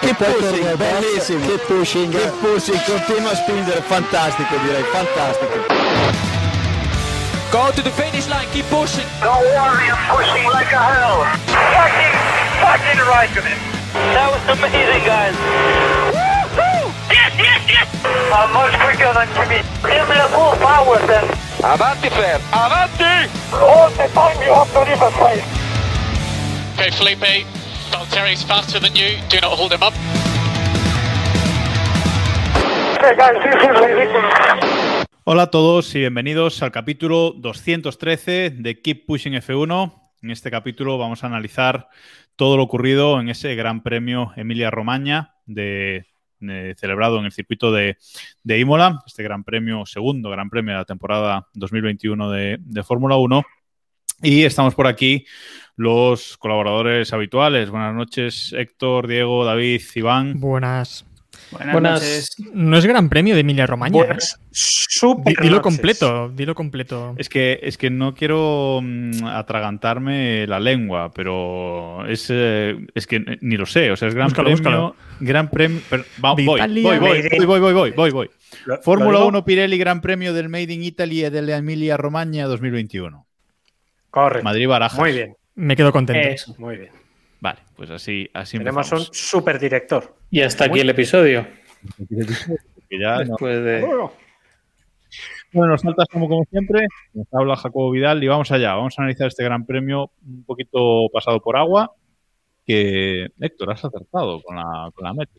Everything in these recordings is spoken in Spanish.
Che pushing, bellissimo. Che pushing. Che pushing, continua a spingere, fantastico direi, fantastico. Go to the finish line, keep pushing. Don't worry, I'm pushing like a hell. Fucking, fucking right of it. That was amazing, guys. Woo-hoo! Yes, yes, yes! I'm much quicker than Jimmy. Give me the full power then. Avanti, Fer, avanti! All the time you have to leave a place. Okay, Felipe, Valtteri's faster than you. Do not hold him up. Hola a todos y bienvenidos al capítulo 213 de Keep Pushing F1. En este capítulo vamos a analizar todo lo ocurrido en ese Gran Premio Emilia Romagna de, de- celebrado en el circuito de, de Imola, este Gran Premio, segundo Gran Premio de la temporada 2021 de, de Fórmula 1. Y estamos por aquí los colaboradores habituales. Buenas noches, Héctor, Diego, David, Iván. Buenas. Buenas, noches. No es Gran Premio de Emilia Romagna. Buenas. ¿eh? Dilo noches. completo, dilo completo. Es que, es que no quiero mm, atragantarme la lengua, pero es, eh, es que ni lo sé. O sea, es Gran Búscalo, Premio. búscalo. Gran Premio. pero- va- voy, Italia. voy, voy, voy, voy, voy, voy, voy. Fórmula digo 1 Pirelli Gran Premio del Made in Italy de la Emilia Romagna 2021. Correcto. Madrid Barajas. Muy bien. Me quedo contento. Eso, muy bien. Vale, pues así, así Tenemos un empezamos. super director. Y hasta aquí el episodio. Que ya no- Después de. Bueno, nos faltas como, como siempre. Nos habla Jacobo Vidal y vamos allá. Vamos a analizar este gran premio un poquito pasado por agua. Que Héctor, has acertado con la, con la meta.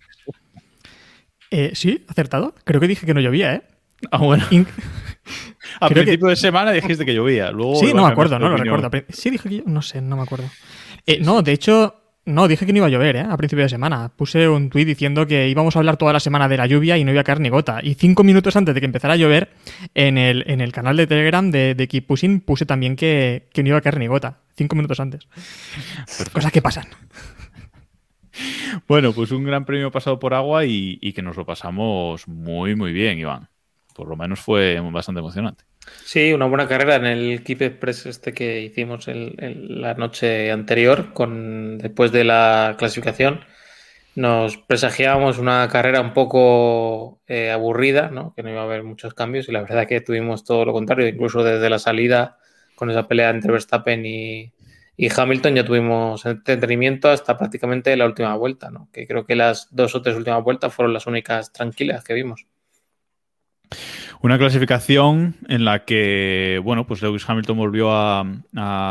Eh, sí, acertado. Creo que dije que no llovía, ¿eh? Ah, bueno. In- A Creo que- principio de semana dijiste que llovía. Luego sí, no me acuerdo, no lo recuerdo. Sí, dije que yo- No sé, no me acuerdo. Eh, no, de hecho, no, dije que no iba a llover, ¿eh? A principio de semana. Puse un tuit diciendo que íbamos a hablar toda la semana de la lluvia y no iba a caer ni gota. Y cinco minutos antes de que empezara a llover, en el, en el canal de Telegram de, de Keep Pushing puse también que, que no iba a caer ni gota. Cinco minutos antes. Cosas que pasan. Bueno, pues un gran premio pasado por agua y, y que nos lo pasamos muy, muy bien, Iván. Por lo menos fue bastante emocionante. Sí, una buena carrera en el Keep Express este que hicimos el- el- la noche anterior, con, después de la clasificación. Nos presagiábamos una carrera un poco eh, aburrida, ¿no? que no iba a haber muchos cambios, y la verdad que tuvimos todo lo contrario, incluso desde la salida, con esa pelea entre Verstappen y, y Hamilton, ya tuvimos entretenimiento hasta prácticamente la última vuelta, ¿no? que creo que las dos o tres últimas vueltas fueron las únicas tranquilas que vimos. Una clasificación en la que, bueno, pues Lewis Hamilton volvió a,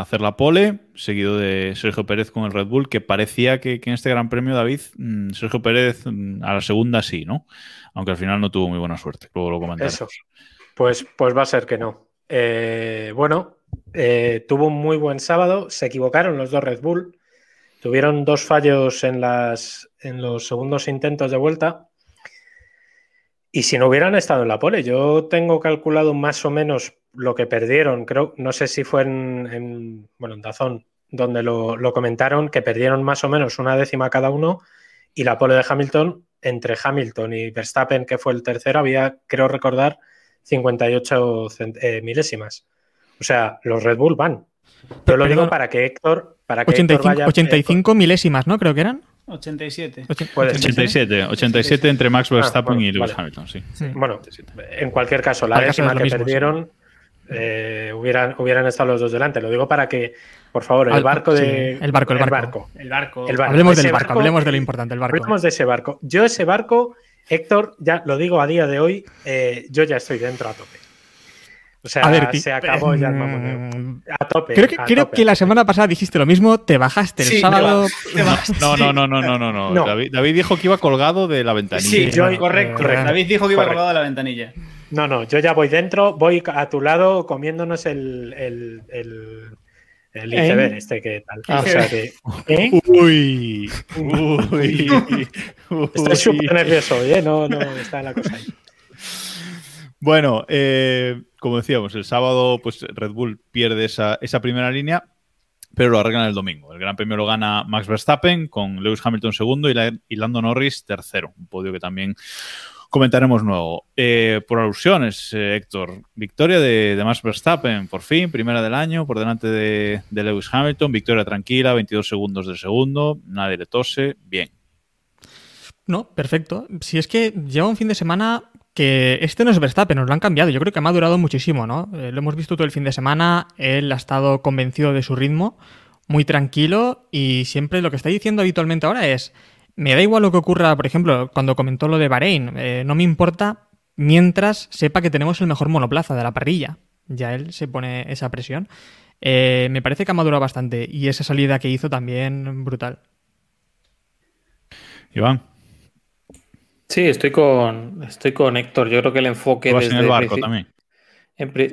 hacer la pole, seguido de Sergio Pérez con el Red Bull, que parecía que, en este Gran Premio, David, mm, Sergio Pérez mm, a la segunda sí, ¿no? Aunque al final no tuvo muy buena suerte, luego lo comentaremos. Eso. Pues, pues va a ser que no. Eh, bueno, eh, tuvo un muy buen sábado. Se equivocaron los dos Red Bull. Tuvieron dos fallos en, las, en los segundos intentos de vuelta. Y si no hubieran estado en la pole, yo tengo calculado más o menos lo que perdieron. Creo, no sé si fue en, en, bueno, en Dazón, donde lo, lo comentaron, que perdieron más o menos una décima cada uno. Y la pole de Hamilton, entre Hamilton y Verstappen, que fue el tercero, había, creo recordar, 58 cent- eh, milésimas. O sea, los Red Bull van. Yo lo digo para que Héctor, para que Héctor 85, vaya, eh, 85 milésimas, ¿no? Creo que eran. 87. Ochen- Puede ser. 87, 87 entre Max Verstappen bueno, y Lewis vale. Hamilton, sí. Sí. Bueno, en cualquier caso, la décima que mismo, perdieron eh, hubieran, hubieran estado los dos delante. Lo digo para que, por favor, el Al- barco sí, de. el barco, el barco. El barco. El barco. Hablemos Ese del barco, barco- hablemos de lo importante, el barco. Hablemos de ese barco. Yo, ese barco, Héctor, ya lo digo a día de hoy, eh, yo ya estoy dentro a tope. O sea, A ver, se acabó ya el mm, mamoneo. A tope. Creo que, a creo tope. que la semana pasada dijiste lo mismo, te bajaste el Sí, sábado. te. No, no, no, no, no, no. David, David dijo que iba colgado de la ventanilla. Sí, yo- correcto. correcto. David dijo que iba Correcto. colgado de la ventanilla. No, no, yo ya voy dentro, voy a tu lado comiéndonos el, el, el, el iceberg este que tal. Ah, o sea que. ¿eh? Uy, uy, uy. Estoy súper nervioso hoy, ¿eh? No, no, está la cosa ahí. Bueno, eh, como decíamos, el sábado pues Red Bull pierde esa, primera línea, pero lo arreglan el domingo. El Gran Premio lo gana Max Verstappen con Lewis Hamilton segundo y, la- y Lando Norris tercero. Un podio que también comentaremos nuevo. Eh, por alusiones, eh, Héctor, victoria de, de Max Verstappen, por fin, primera del año, por delante de, de Lewis Hamilton, victoria tranquila, 22 segundos del segundo, nadie le tose, bien. No, perfecto. Si es que lleva un fin de semana que este no es Verstappen, nos lo han cambiado. Yo creo que ha durado muchísimo, ¿no? Eh, lo hemos visto todo el fin de semana, él ha estado convencido de su ritmo, muy tranquilo y siempre lo que está diciendo habitualmente ahora es, me da igual lo que ocurra, por ejemplo, cuando comentó lo de Bahrein, eh, no me importa mientras sepa que tenemos el mejor monoplaza de la parrilla. Ya él se pone esa presión. Eh, me parece que ha madurado bastante y esa salida que hizo también brutal. Iván. Sí, estoy con, estoy con Héctor. Yo creo que el enfoque desde en el barco también.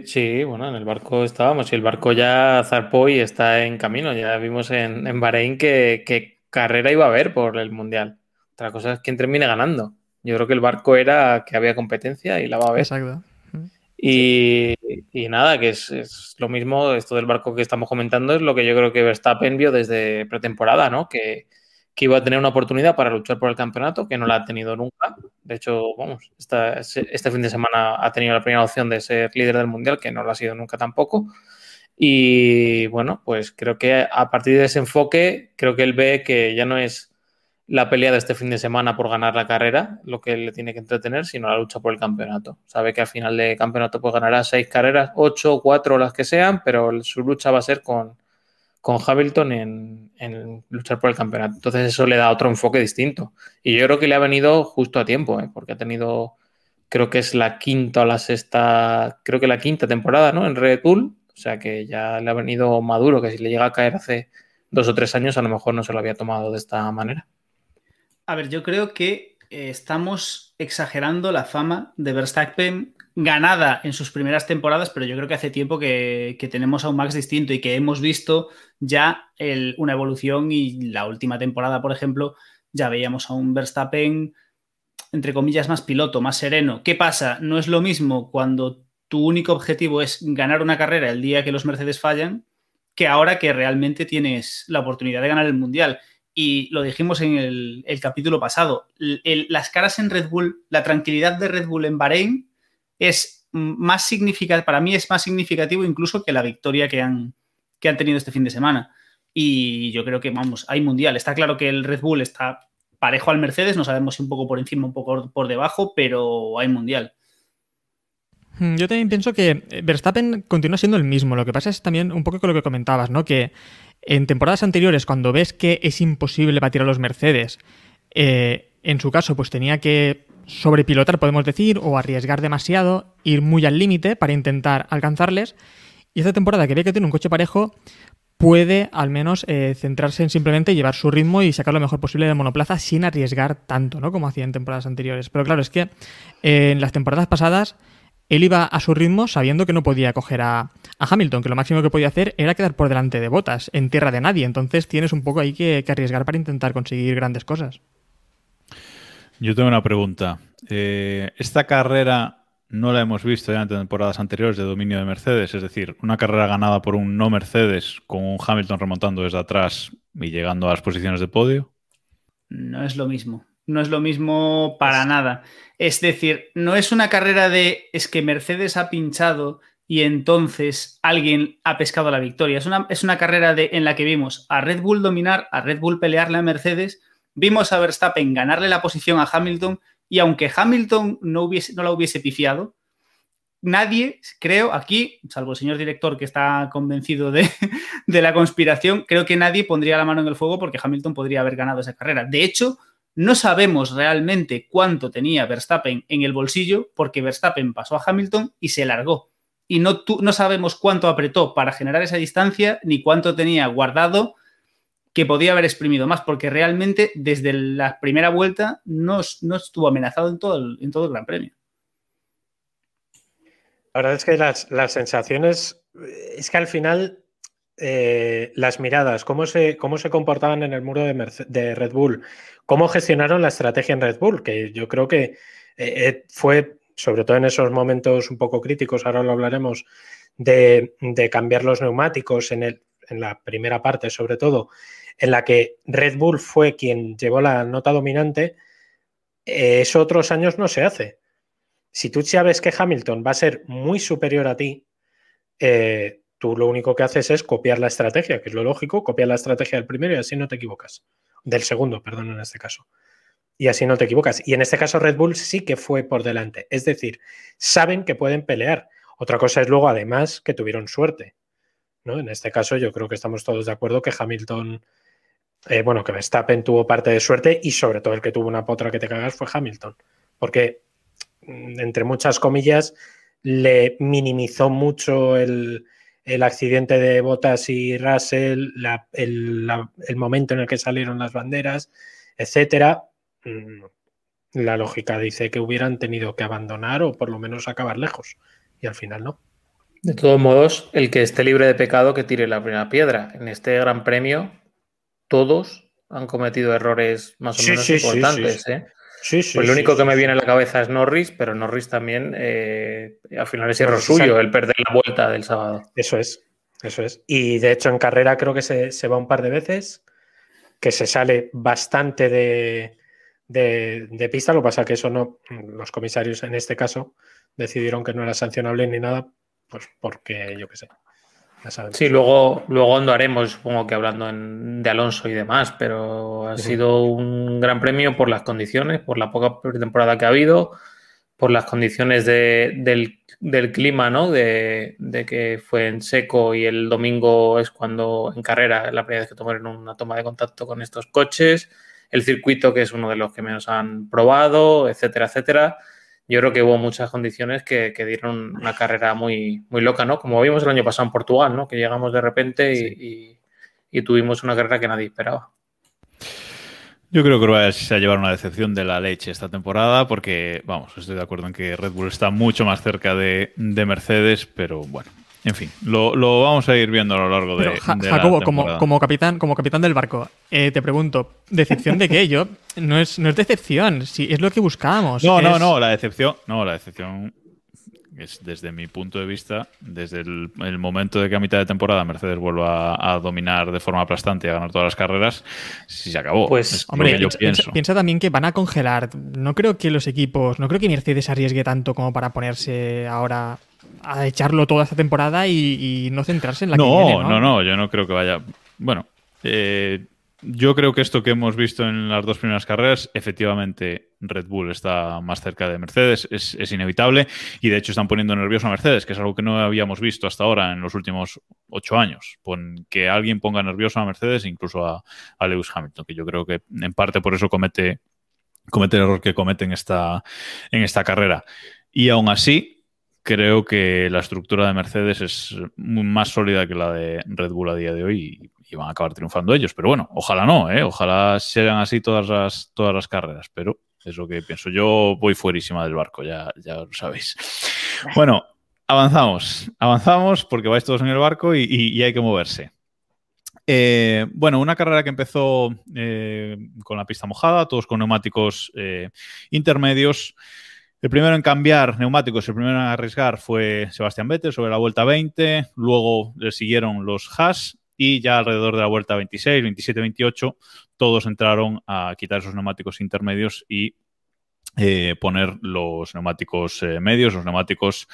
sí, bueno, en el barco estábamos y el barco ya zarpó y está en camino. Ya vimos en, en Bahrein que, carrera iba a haber por el Mundial. Otra cosa es quién termine ganando. Yo creo que el barco era que había competencia y la va a haber. Exacto. Y, nada, que es, lo mismo, esto del barco que estamos comentando es lo que yo creo que Verstappen vio desde pretemporada, ¿no? Que, que iba a tener una oportunidad para luchar por el campeonato, que no la ha tenido nunca. De hecho, vamos, este fin de semana ha tenido la primera opción de ser líder del Mundial, que no lo ha sido nunca tampoco. Y bueno, pues creo que a partir de ese enfoque, creo que él ve que ya no es la pelea de este fin de semana por ganar la carrera lo que le tiene que entretener, sino la lucha por el campeonato. Sabe que al final de campeonato pues ganará seis carreras, ocho, cuatro, las que sean, pero su lucha va a ser con, con Hamilton en, luchar por el campeonato. Entonces eso le da otro enfoque distinto. Y yo creo que le ha venido justo a tiempo, ¿eh? porque ha tenido, creo que es la quinta o la sexta, creo que la quinta temporada, ¿no? En Red Bull. O sea que ya le ha venido maduro, que si le llega a caer hace dos o tres años, a lo mejor no se lo había tomado de esta manera. A ver, yo creo que eh, estamos exagerando la fama de Verstappen ganada en sus primeras temporadas, pero yo creo que hace tiempo que, tenemos a un Max distinto y que hemos visto ya una evolución y la última temporada, por ejemplo, ya veíamos a un Verstappen, entre comillas, más piloto, más sereno. ¿Qué pasa? No es lo mismo cuando tu único objetivo es ganar una carrera el día que los Mercedes fallan, que ahora que realmente tienes la oportunidad de ganar el Mundial. Y lo dijimos en el, capítulo pasado, las caras en Red Bull, la tranquilidad de Red Bull en Bahrein, es más significativo, para mí es más significativo incluso que la victoria que han, que han tenido este fin de semana. Y yo creo que, vamos, hay mundial. Está claro que el Red Bull está parejo al Mercedes, no sabemos si un poco por encima, un poco por debajo, pero hay mundial. Hmm, yo también pienso que eh, Verstappen continúa siendo el mismo. Lo que pasa es también un poco con lo que comentabas, ¿no? Que en temporadas anteriores, cuando ves que es imposible batir a los Mercedes, eh, en su caso, pues tenía que sobrepilotar, podemos decir, o arriesgar demasiado, ir muy al límite para intentar alcanzarles. Y esta temporada que ve que tiene un coche parejo, puede al menos eh, centrarse en simplemente llevar su ritmo y sacar lo mejor posible de monoplaza sin arriesgar tanto, ¿no? Como hacía en temporadas anteriores. Pero claro, es que eh, en las temporadas pasadas él iba a su ritmo sabiendo que no podía coger a, a, Hamilton, que lo máximo que podía hacer era quedar por delante de botas, en tierra de nadie. Entonces tienes un poco ahí que arriesgar para intentar conseguir grandes cosas. Yo tengo una pregunta. Eh, esta carrera no la hemos visto ya en temporadas anteriores de dominio de Mercedes, es decir, una carrera ganada por un no Mercedes con un Hamilton remontando desde atrás y llegando a las posiciones de podio. No es lo mismo. No es lo mismo para nada. Es decir, no es una carrera de es que Mercedes ha pinchado y entonces alguien ha pescado la victoria. Es una, es una carrera de, en la que vimos a Red Bull dominar, a Red Bull pelearle a Mercedes Vimos a Verstappen ganarle la posición a Hamilton y aunque Hamilton no, la hubiese pifiado, nadie, creo, aquí, salvo el señor director que está convencido de, de, la conspiración, creo que nadie pondría la mano en el fuego porque Hamilton podría haber ganado esa carrera. De hecho, no sabemos realmente cuánto tenía Verstappen en el bolsillo porque Verstappen pasó a Hamilton y se largó. Y no, no sabemos cuánto apretó para generar esa distancia ni cuánto tenía guardado que podía haber exprimido más, porque realmente desde la primera vuelta no, estuvo amenazado en todo, el, en todo el Gran Premio. La verdad es que las, sensaciones, es que al final eh, las miradas, cómo se, cómo se comportaban en el muro de, Red Bull, cómo gestionaron la estrategia en Red Bull, que yo creo que eh, eh, fue, sobre todo en esos momentos un poco críticos, ahora lo hablaremos, de, cambiar los neumáticos en, el, en la primera parte sobre todo, en la que Red Bull fue quien llevó la nota dominante, eso otros años no se hace. Si tú sabes que Hamilton va a ser muy superior a ti, eh, tú lo único que haces es copiar la estrategia, que es lo lógico, copiar la estrategia del primero y así no te equivocas. Del segundo, perdón, en este caso. y así no te equivocas. Y en este caso Red Bull sí que fue por delante. Es decir, saben que pueden pelear. Otra cosa es luego, además, que tuvieron suerte. ¿no? En este caso yo creo que estamos todos de acuerdo que Hamilton, eh, bueno, que Verstappen tuvo parte de suerte y sobre todo el que tuvo una potra que te cagas fue Hamilton. Porque, mm, entre muchas comillas, le minimizó mucho el, el accidente de Bottas y Russell, el, el, momento en el que salieron las banderas, etcétera. Mm, la lógica dice que hubieran tenido que abandonar o por lo menos acabar lejos. Y al final no. De todos modos, el que esté libre de pecado que tire la primera piedra. En este gran premio, todos han cometido errores más o menos importantes. ¿eh? Sí, sí, pues lo único que me viene a la cabeza es Norris, pero Norris también eh, al final es error suyo el perder la vuelta del sábado. Eso es, eso es. Y de hecho en carrera creo que se, va un par de veces, que se sale bastante de, de, pista. Lo que pasa que eso no, los comisarios en este caso decidieron que no era sancionable ni nada, pues porque yo qué sé. Sí, luego, luego andaremos, supongo que hablando de Alonso y demás, pero ha sido un gran premio por las condiciones, por la poca temporada que ha habido, por las condiciones del, clima, ¿no? De, que fue en seco y el domingo es cuando en carrera la primera vez que tomaron una toma de contacto con estos coches, el circuito que es uno de los que menos han probado, etcétera, etcétera yo creo que hubo muchas condiciones que, dieron una carrera muy, muy loca, ¿no? Como vimos el año pasado en Portugal, ¿no? Que llegamos de repente y, tuvimos una carrera que nadie esperaba. Yo creo que va a llevar una decepción de la leche esta temporada porque, vamos, estoy de acuerdo en que Red Bull está mucho más cerca de, de Mercedes, pero bueno, en fin, lo, vamos a ir viendo a lo largo de, Jacobo, como, como, capitán, como capitán del barco, eh, te pregunto, ¿decepción de qué? Yo, no es, no es decepción, si es lo que buscábamos. No, no, no, la decepción, no, la decepción es desde mi punto de vista, desde el, momento de que a mitad de temporada Mercedes vuelva a, dominar de forma aplastante y a ganar todas las carreras, si se acabó. Pues, hombre, yo pienso. Piensa, también que van a congelar. No creo que los equipos, no creo que Mercedes arriesgue tanto como para ponerse ahora a echarlo toda esta temporada y, no centrarse en la no, que viene, ¿no? No, no, yo no creo que vaya. Bueno, eh, yo creo que esto que hemos visto en las dos primeras carreras, efectivamente Red Bull está más cerca de Mercedes, es, inevitable y de hecho están poniendo nervioso a Mercedes, que es algo que no habíamos visto hasta ahora en los últimos ocho años. que alguien ponga nervioso a Mercedes, incluso a, Lewis Hamilton, que yo creo que en parte por eso comete, el error que comete en esta, en esta carrera. Y aún así, creo que la estructura de Mercedes es más sólida que la de Red Bull a día de hoy y, van a acabar triunfando ellos. Pero bueno, ojalá no, ¿eh? ojalá sean así todas las, todas las carreras, pero es lo que pienso. Yo voy fuerísima del barco, ya, ya lo sabéis. Bueno, avanzamos, avanzamos porque vais todos en el barco y, hay que moverse. Eh, bueno, una carrera que empezó eh, con la pista mojada, todos con neumáticos eh, intermedios. El primero en cambiar neumáticos, el primero en arriesgar fue Sebastián Vettel sobre la vuelta 20, luego le siguieron los Haas y ya alrededor de la vuelta 26, 27, 28, todos entraron a quitar esos neumáticos intermedios y eh, poner los neumáticos eh, medios, los neumáticos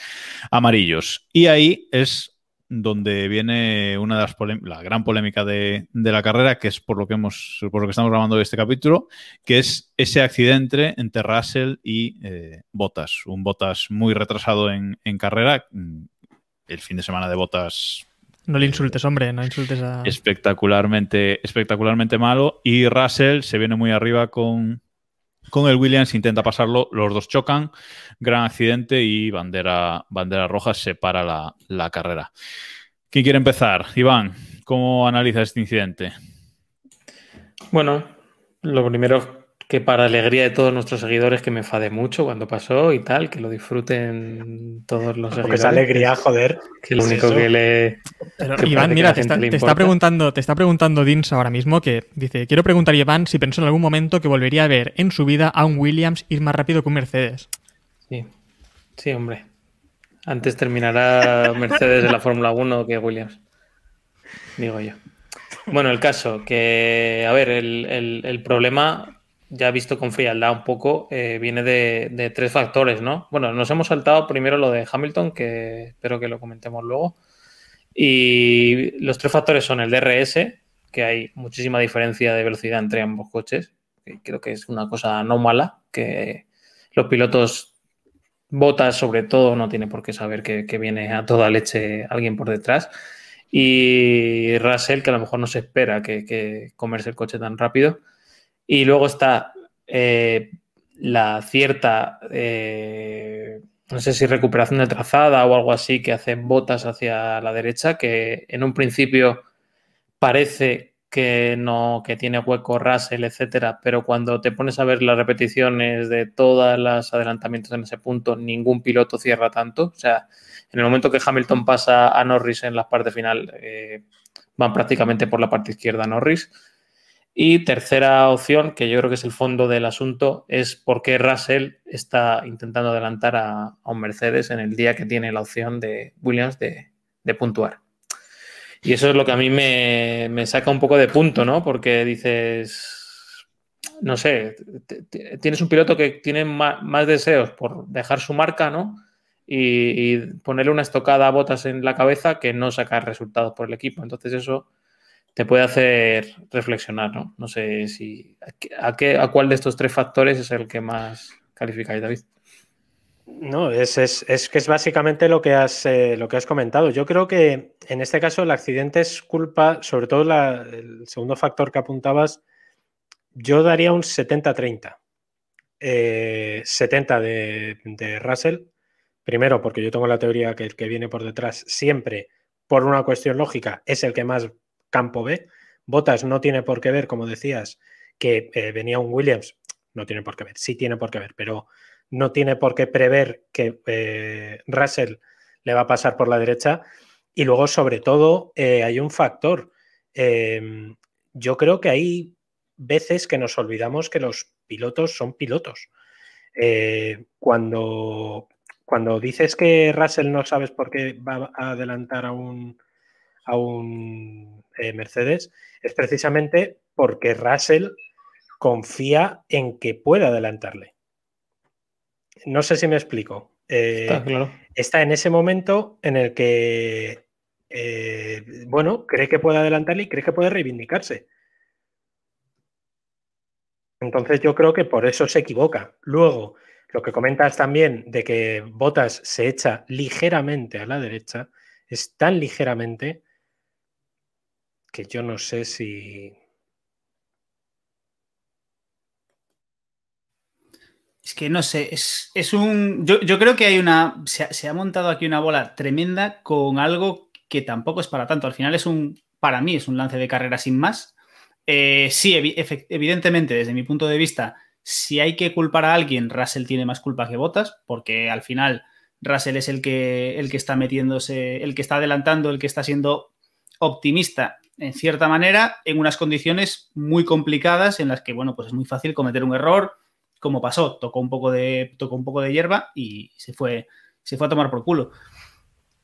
amarillos. Y ahí es donde viene una de las la gran polémica de, la carrera, que es por lo que hemos, por lo que estamos grabando este capítulo, que es ese accidente entre Russell y eh, Bottas. Un Bottas muy retrasado en, carrera. El fin de semana de Bottas. No le insultes, hombre, no insultes a. Espectacularmente, espectacularmente malo. Y Russell se viene muy arriba con, con el Williams intenta pasarlo, los dos chocan, gran accidente y bandera, bandera roja separa la, la carrera. ¿Quién quiere empezar? Iván, ¿cómo analiza este incidente? Bueno, lo primero que para alegría de todos nuestros seguidores que me enfade mucho cuando pasó y tal, que lo disfruten todos los Porque es alegría, joder. Que lo único que le... Iván, mira, te está, preguntando, te está preguntando Dins ahora mismo que dice, quiero preguntar a Iván si pensó en algún momento que volvería a ver en su vida a un Williams ir más rápido que un Mercedes. Sí, sí, hombre. Antes terminará Mercedes en la Fórmula 1 que Williams. Digo yo. Bueno, el caso, que, a ver, el, el problema ya visto con frialdad un poco, eh, viene de, tres factores, ¿no? Bueno, nos hemos saltado primero lo de Hamilton, que espero que lo comentemos luego. Y los tres factores son el DRS, que hay muchísima diferencia de velocidad entre ambos coches. Creo que es una cosa no mala, que los pilotos, Botas sobre todo, no tiene por qué saber que, viene a toda leche alguien por detrás. Y Russell, que a lo mejor no se espera que, comerse el coche tan rápido. Y luego está eh, la cierta, eh, no sé si recuperación de trazada o algo así, que hacen botas hacia la derecha, que en un principio parece que no, que tiene hueco Russell, etcétera, pero cuando te pones a ver las repeticiones de todos los adelantamientos en ese punto, ningún piloto cierra tanto. O sea, en el momento que Hamilton pasa a Norris en la parte final, eh, van prácticamente por la parte izquierda Norris. Y tercera opción, que yo creo que es el fondo del asunto, es por qué Russell está intentando adelantar a, un Mercedes en el día que tiene la opción de Williams de puntuar. Y eso es lo que a mí me, saca un poco de punto, ¿no? Porque dices, no sé, tienes un piloto que tiene más, deseos por dejar su marca, ¿no? Y, ponerle una estocada a botas en la cabeza que no sacar resultados por el equipo. Entonces eso te puede hacer reflexionar, ¿no? No sé si a, qué, a cuál de estos tres factores es el que más calificáis, David. No, es, que es básicamente lo que, has, eh, lo que has comentado. Yo creo que en este caso el accidente es culpa, sobre todo el segundo factor que apuntabas, yo daría un 70-30. 70 eh, de, Russell, primero porque yo tengo la teoría que el que viene por detrás siempre, por una cuestión lógica, es el que más campo ve. Botas no tiene por qué ver, como decías, que eh, venía un Williams, no tiene por qué ver, sí tiene por qué ver, pero no tiene por qué prever que eh, Russell le va a pasar por la derecha. Y luego, sobre todo, eh, hay un factor. Em, yo creo que hay veces que nos olvidamos que los pilotos son pilotos. Cuando, cuando dices que Russell no sabes por qué va a adelantar a un, a un Mercedes, es precisamente porque Russell confía en que pueda adelantarle. No sé si me explico. Eh, está, en ese momento en el que, eh, bueno, cree que puede adelantarle y cree que puede reivindicarse. Entonces yo creo que por eso se equivoca. Luego, lo que comentas también de que Botas se echa ligeramente a la derecha, es tan ligeramente que yo no sé si, Es que no sé, es, un. Yo, creo que hay una. Se, ha montado aquí una bola tremenda con algo que tampoco es para tanto. Al final es un. Para mí es un lance de carrera sin más. Eh, sí, evidentemente, desde mi punto de vista, si hay que culpar a alguien, Russell tiene más culpa que Botas, porque al final Russell es el que, el que está metiéndose, el que está adelantando, el que está siendo optimista en cierta manera, en unas condiciones muy complicadas en las que, bueno, pues es muy fácil cometer un error como pasó, tocó un poco de, tocó un poco de hierba y se fue, se fue a tomar por culo.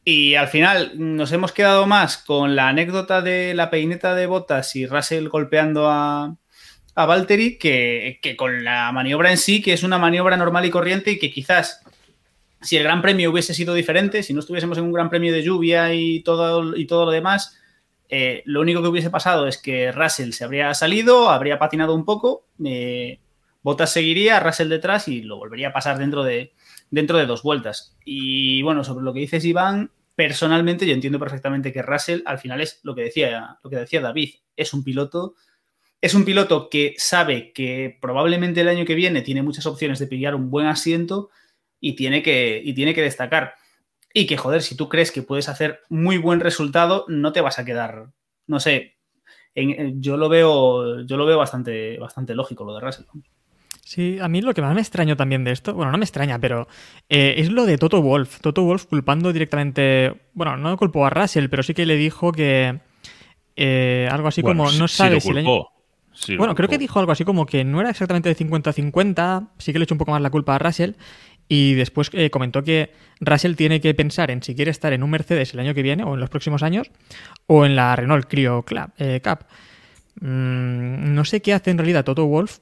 Y al final nos hemos quedado más con la anécdota de la peineta de botas y Russell golpeando a, a Valtteri que, que, con la maniobra en sí, que es una maniobra normal y corriente y que quizás si el Gran Premio hubiese sido diferente, si no estuviésemos en un Gran Premio de lluvia y todo, y todo lo demás, eh, lo único que hubiese pasado es que Russell se habría salido, habría patinado un poco, eh, Bottas seguiría, Russell detrás y lo volvería a pasar dentro de, dentro de dos vueltas. Y bueno, sobre lo que dices, Iván, personalmente yo entiendo perfectamente que Russell al final es lo que decía, lo que decía David, es un piloto. Es un piloto que sabe que probablemente el año que viene tiene muchas opciones de pillar un buen asiento y tiene que, y tiene que destacar. Y que, joder, si tú crees que puedes hacer muy buen resultado, no te vas a quedar, no sé, yo lo veo, yo lo veo bastante, bastante lógico lo de Russell. Sí, a mí lo que más me extraño también de esto, bueno, no me extraña, pero eh, es lo de Toto Wolf. Toto Wolf culpando directamente, bueno, no culpó a Russell, pero sí que le dijo que eh, algo así como, no sabe si le... bueno, creo que dijo algo así como que no era exactamente de 50-50, sí que le echó un poco más la culpa a Russell, y después eh, comentó que Russell tiene que pensar en si quiere estar en un Mercedes el año que viene o en los próximos años, o en la Renault Clio Club, Cup. Mm, no sé qué hace en realidad Toto Wolf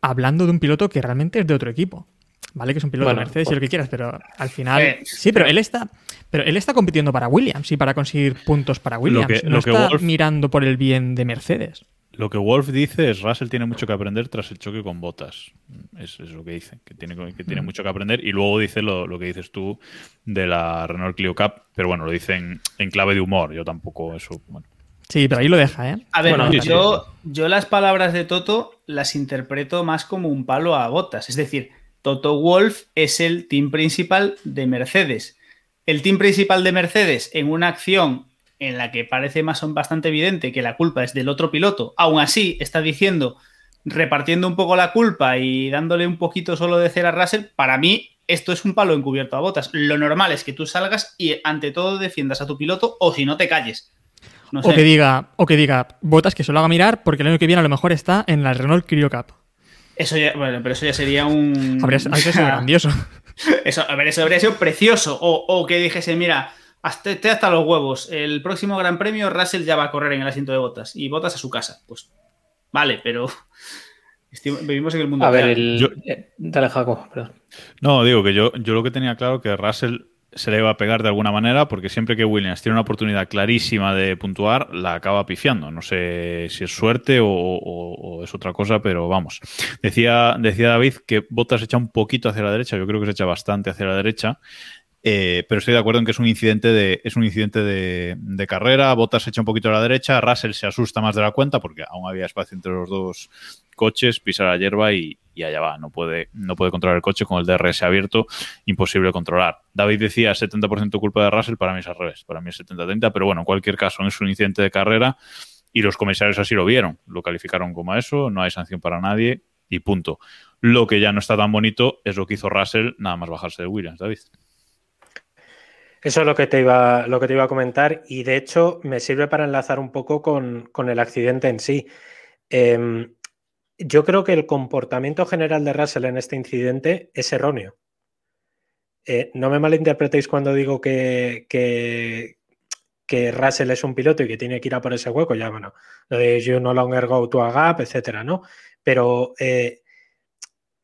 hablando de un piloto que realmente es de otro equipo. Vale, que es un piloto de Mercedes y lo que quieras, pero al final. sí, pero él está. Pero él está compitiendo para Williams y para conseguir puntos para Williams. no está mirando por el bien de Mercedes. Lo que Wolf dice es Russell tiene mucho que aprender tras el choque con botas. Es, es lo que dice, que tiene, que tiene mucho que aprender. Y luego dice lo, lo, que dices tú de la Renault Clio Cup, pero bueno, lo dice en, en clave de humor. Yo tampoco eso. Bueno. Sí, pero ahí lo deja, ¿eh? A ver, Bueno, yo, sí, sí. yo las palabras de Toto las interpreto más como un palo a botas. Es decir, Toto Wolf es el team principal de Mercedes. El team principal de Mercedes en una acción en la que parece más bastante evidente que la culpa es del otro piloto, aún así está diciendo, repartiendo un poco la culpa y dándole un poquito solo de cera a Russell, para mí esto es un palo encubierto a botas. Lo normal es que tú salgas y ante todo defiendas a tu piloto o si no te calles. No O que diga, o que diga, botas que se lo haga mirar porque el año que viene a lo mejor está en la Renault Clio Cup. Eso ya, bueno, pero eso ya sería un. Habría, habría sido grandioso. Eso, a ver, eso habría sido precioso. O, o que dijese, mira, hasta, esté hasta los huevos. El próximo Gran Premio, Russell ya va a correr en el asiento de botas. Y botas a su casa. Pues vale, pero. vivimos en el mundo A ver, el. Yo- eh, dale, Jaco, perdón. No, digo que yo, yo lo que tenía claro que Russell se le iba a pegar de alguna manera porque siempre que Williams tiene una oportunidad clarísima de puntuar, la acaba pifiando. No sé si es suerte o, o- o es otra cosa, pero vamos. Decía, decía David que Bottas echa un poquito hacia la derecha, yo creo que se echa bastante hacia la derecha. Eh, pero estoy de acuerdo en que es un incidente de, es un incidente de, carrera. Bottas se echa un poquito a la derecha, Russell se asusta más de la cuenta porque aún había espacio entre los dos coches, pisa la hierba y, y allá va. No puede, no puede controlar el coche con el DRS abierto, imposible controlar. David decía 70% culpa de Russell, para mí es al revés, para mí es 70-30, pero bueno, en cualquier caso, es un incidente de carrera y los comisarios así lo vieron, lo calificaron como eso, no hay sanción para nadie y punto. Lo que ya no está tan bonito es lo que hizo Russell, nada más bajarse de Williams, David. Eso es lo que te iba, lo que te iba a comentar y de hecho me sirve para enlazar un poco con, con el accidente en sí. Em, yo creo que el comportamiento general de Russell en este incidente es erróneo. Eh, no me malinterpretéis cuando digo que, que, Russell es un piloto y que tiene que ir a por ese hueco, ya bueno, lo de you no longer go to a gap, etcétera, ¿no? Pero eh,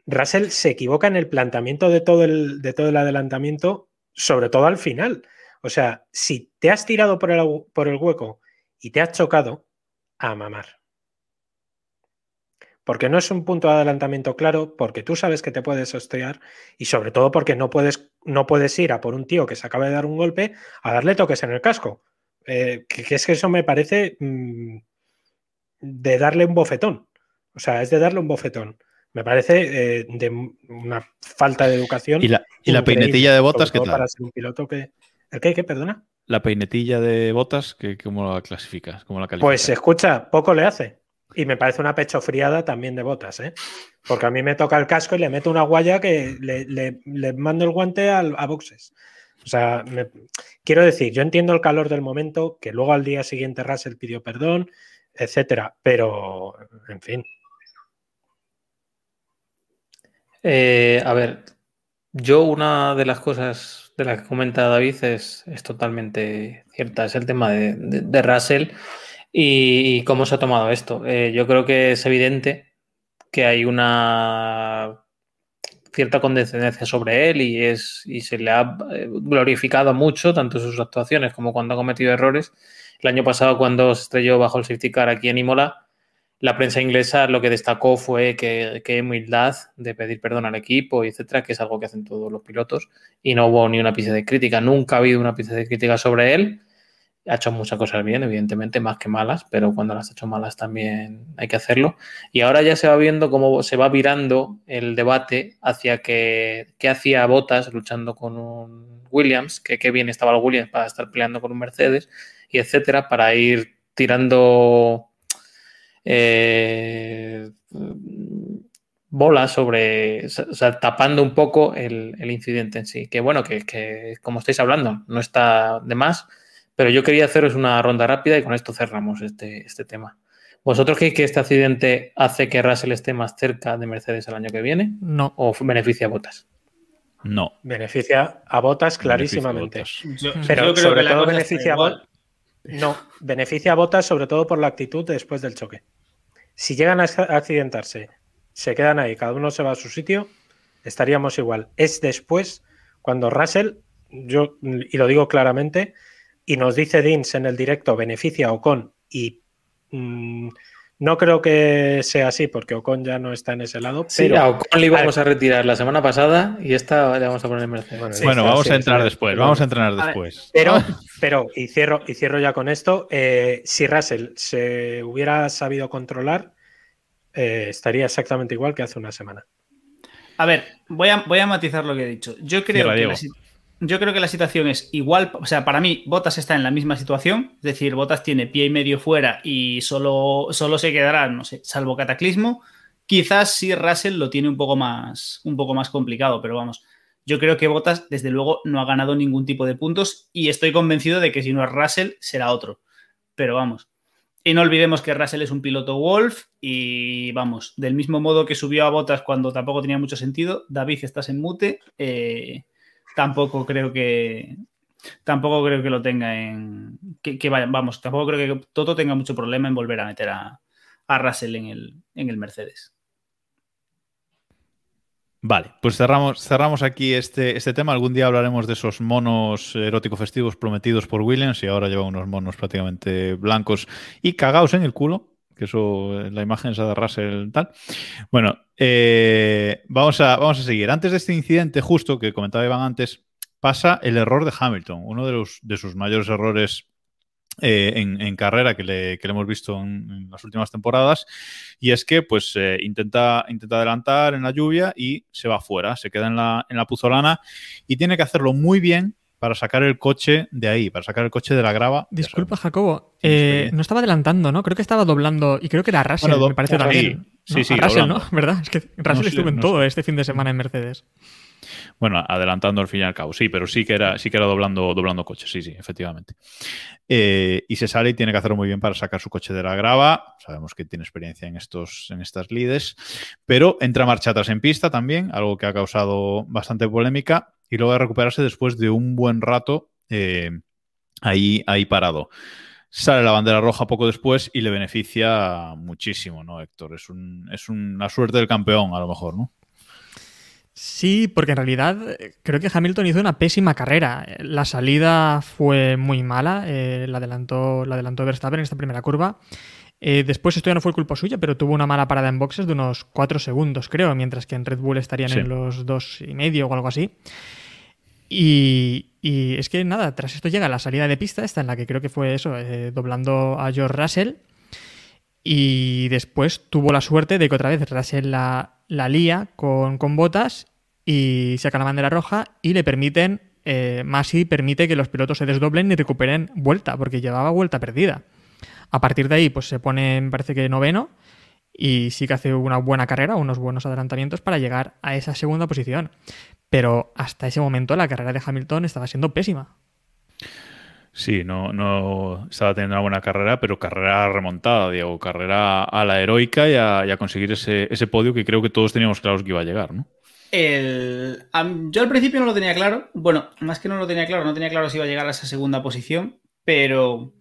Russell se equivoca en el planteamiento de todo el, de todo el adelantamiento, sobre todo al final. O sea, si te has tirado por el, por el hueco y te has chocado, a mamar. Porque no es un punto de adelantamiento claro, porque tú sabes que te puedes hostear y sobre todo porque no puedes, no puedes ir a por un tío que se acaba de dar un golpe a darle toques en el casco. Eh, que, que es que eso me parece mm, de darle un bofetón. O sea, es de darle un bofetón. Me parece eh, de una falta de educación. Y la, y la increíble, peinetilla de botas, ¿qué tal? Para ser un piloto que. ¿El qué? ¿Qué? Perdona. La peinetilla de botas, que, ¿cómo la clasificas? ¿Cómo la calificas? Pues escucha, poco le hace. Y me parece una pechofriada también de botas, ¿eh? Porque a mí me toca el casco y le meto una guaya que le, le- le mando el guante al- a boxes. O sea, me- quiero decir, yo entiendo el calor del momento, que luego al día siguiente Russell pidió perdón, etcétera, pero, en fin. Eh, a ver, yo una de las cosas de las que comenta David es, es totalmente cierta, es el tema de, de- de Russell y, cómo se ha tomado esto. Eh, yo creo que es evidente que hay una cierta condescendencia sobre él y, es, y se le ha eh, glorificado mucho, tanto sus actuaciones como cuando ha cometido errores. El año pasado, cuando se estrelló bajo el safety car aquí en Imola, la prensa inglesa lo que destacó fue que, humildad de pedir perdón al equipo, etcétera, que es algo que hacen todos los pilotos, y no hubo ni una pizca de crítica, nunca ha habido una pizca de crítica sobre él. Ha hecho muchas cosas bien, evidentemente, más que malas, pero cuando las ha hecho malas también hay que hacerlo. Y ahora ya se va viendo cómo se va virando el debate hacia que, qué hacía Botas luchando con un Williams, que qué bien estaba el Williams para estar peleando con un Mercedes, y etcétera, para ir tirando eh, bolas sobre, o sea, tapando un poco el, el incidente en sí. Que bueno, que, que, como estáis hablando, no está de más, pero yo quería haceros una ronda rápida y con esto cerramos este, este tema. ¿Vosotros creéis que este accidente hace que Russell esté más cerca de Mercedes el año que viene? No. ¿O beneficia a Botas? No. Beneficia a Botas clarísimamente. Beneficia a Bottas. Yo- Pero yo creo sobre todo beneficia a. Botas. No, beneficia a Botas sobre todo por la actitud después del choque. Si llegan a accidentarse, se quedan ahí, cada uno se va a su sitio, estaríamos igual. Es después cuando Russell, yo y lo digo claramente, y nos dice Dins en el directo beneficia a Ocon y mm, No creo que sea así porque Ocon ya no está en ese lado. Sí, pero a Ocon le íbamos a retirar la semana pasada y esta le vamos a poner en Mercedes. Bueno, bueno, sí, vamos sí, a entrar sí. después, vamos a entrenar después. Pero, pero y cierro, y cierro ya con esto. eh, si Russell se hubiera sabido controlar, eh, estaría exactamente igual que hace una semana. A ver, voy a, voy a matizar lo que he dicho. Yo creo, Cierra, que la, yo creo que la situación es igual. O sea, para mí, Botas está en la misma situación. Es decir, Botas tiene pie y medio fuera y solo, solo se quedará, no sé, salvo cataclismo. Quizás sí Russell lo tiene un poco más, un poco más complicado, pero vamos. Yo creo que Botas, desde luego, no ha ganado ningún tipo de puntos y estoy convencido de que si no es Russell, será otro. Pero vamos. Y no olvidemos que Russell es un piloto Wolf y vamos, del mismo modo que subió a botas cuando tampoco tenía mucho sentido, David, estás en mute, eh, tampoco creo que tampoco creo que lo tenga en que, vamos, tampoco creo que Toto tenga mucho problema en volver a meter a, a Russell en el, en el Mercedes. Vale, pues cerramos, cerramos aquí este, este tema. Algún día hablaremos de esos monos erótico festivos prometidos por Williams y ahora lleva unos monos prácticamente blancos y cagados en el culo. Que eso, la imagen esa de Russell tal. Bueno, eh, vamos, a, vamos a seguir. Antes de este incidente, justo que comentaba Iván antes, pasa el error de Hamilton, uno de, los, de sus mayores errores eh, en, carrera que le, que le hemos visto en, en, las últimas temporadas y es que pues eh, intenta, intenta adelantar en la lluvia y se va fuera, se queda en la, en la puzolana y tiene que hacerlo muy bien para sacar el coche de ahí, para sacar el coche de la grava. Disculpa, Jacobo. Eh, no estaba adelantando, ¿no? Creo que estaba doblando y creo que era Russell, bueno, me parece también. Sí, sí, ¿no? sí Russell, doblando. ¿no? ¿Verdad? Es que Russell no estuvo en no todo sé. este fin de semana en Mercedes. Bueno, adelantando al fin y al cabo, sí, pero sí que era, sí que era doblando, doblando coches, sí, sí, efectivamente. Eh, y se sale y tiene que hacerlo muy bien para sacar su coche de la grava. Sabemos que tiene experiencia en, estos, en estas lides, pero entra marcha atrás en pista también, algo que ha causado bastante polémica, y luego de recuperarse después de un buen rato eh, ahí, ahí parado. Sale la bandera roja poco después y le beneficia muchísimo, ¿no, Héctor? Es, un, es una suerte del campeón, a lo mejor, ¿no? Sí, porque en realidad eh, creo que Hamilton hizo una pésima carrera. La salida fue muy mala, eh, la, adelantó, la adelantó Verstappen en esta primera curva. Eh, después esto ya no fue culpa suya, pero tuvo una mala parada en boxes de unos 4 segundos, creo, mientras que en Red Bull estarían Sí. en los dos y medio o algo así. Y, y es que nada, tras esto llega la salida de pista, esta en la que creo que fue eso, eh, doblando a George Russell. Y después tuvo la suerte de que otra vez Russell la, la lía con, con botas y saca la bandera roja y le permiten, eh, Masi permite que los pilotos se desdoblen y recuperen vuelta, porque llevaba vuelta perdida. A partir de ahí, pues se pone, me parece que noveno, y sí que hace una buena carrera, unos buenos adelantamientos para llegar a esa segunda posición. Pero hasta ese momento la carrera de Hamilton estaba siendo pésima. Sí, no, no estaba teniendo una buena carrera, pero carrera remontada, Diego, carrera a la heroica y a, y a conseguir ese, ese, podio que creo que todos teníamos claros que iba a llegar, ¿no? El, um, yo al principio no lo tenía claro, bueno, más que no lo tenía claro, no tenía claro si iba a llegar a esa segunda posición, pero,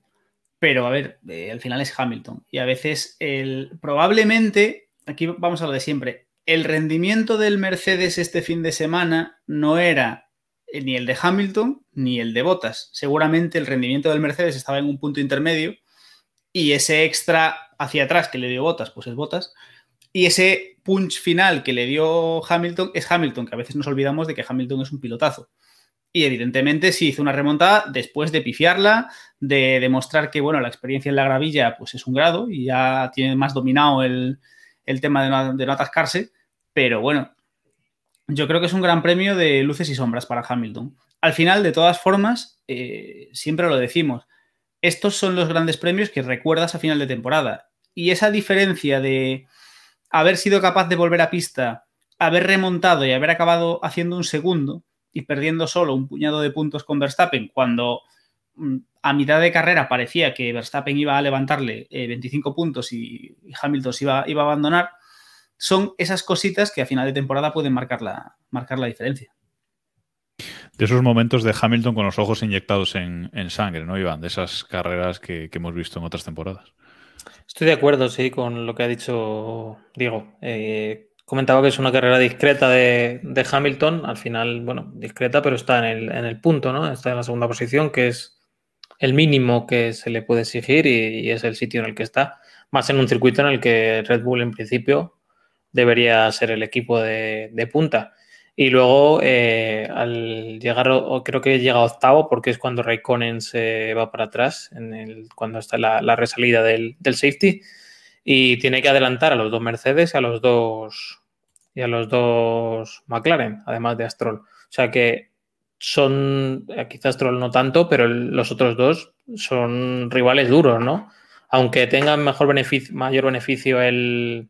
pero a ver, eh, al final es Hamilton y a veces el, probablemente, aquí vamos a lo de siempre, el rendimiento del Mercedes este fin de semana no era ni el de Hamilton ni el de Bottas. Seguramente el rendimiento del Mercedes estaba en un punto intermedio y ese extra hacia atrás que le dio Bottas, pues es Bottas. Y ese punch final que le dio Hamilton es Hamilton, que a veces nos olvidamos de que Hamilton es un pilotazo. Y evidentemente sí hizo una remontada después de pifiarla, de demostrar que bueno, la experiencia en la gravilla pues es un grado y ya tiene más dominado el, el tema de no, de no atascarse. Pero bueno, yo creo que es un gran premio de luces y sombras para Hamilton. Al final, de todas formas, eh, siempre lo decimos, estos son los grandes premios que recuerdas a final de temporada. Y esa diferencia de haber sido capaz de volver a pista, haber remontado y haber acabado haciendo un segundo y perdiendo solo un puñado de puntos con Verstappen, cuando mm, a mitad de carrera parecía que Verstappen iba a levantarle eh, 25 puntos y, y Hamilton se iba, iba a abandonar, son esas cositas que a final de temporada pueden marcar la, marcar la diferencia. De esos momentos de Hamilton con los ojos inyectados en, en sangre, ¿no, Iván? De esas carreras que, que, hemos visto en otras temporadas. Estoy de acuerdo, sí, con lo que ha dicho Diego. Eh, comentaba que es una carrera discreta de, de, Hamilton. Al final, bueno, discreta, pero está en el, en el, punto, ¿no? Está en la segunda posición, que es el mínimo que se le puede exigir y, y es el sitio en el que está. más en un circuito en el que Red Bull en principio debería ser el equipo de, de punta. Y luego, eh, al llegar, creo que llega octavo, porque es cuando Raikkonen se va para atrás, en el, cuando está la, la resalida del, del, safety, y tiene que adelantar a los dos Mercedes y a los dos, y a los dos McLaren, además de Astrol. O sea que son, eh, quizás Astrol no tanto, pero los otros dos son rivales duros, ¿no? Aunque tengan mejor beneficio, mayor beneficio el,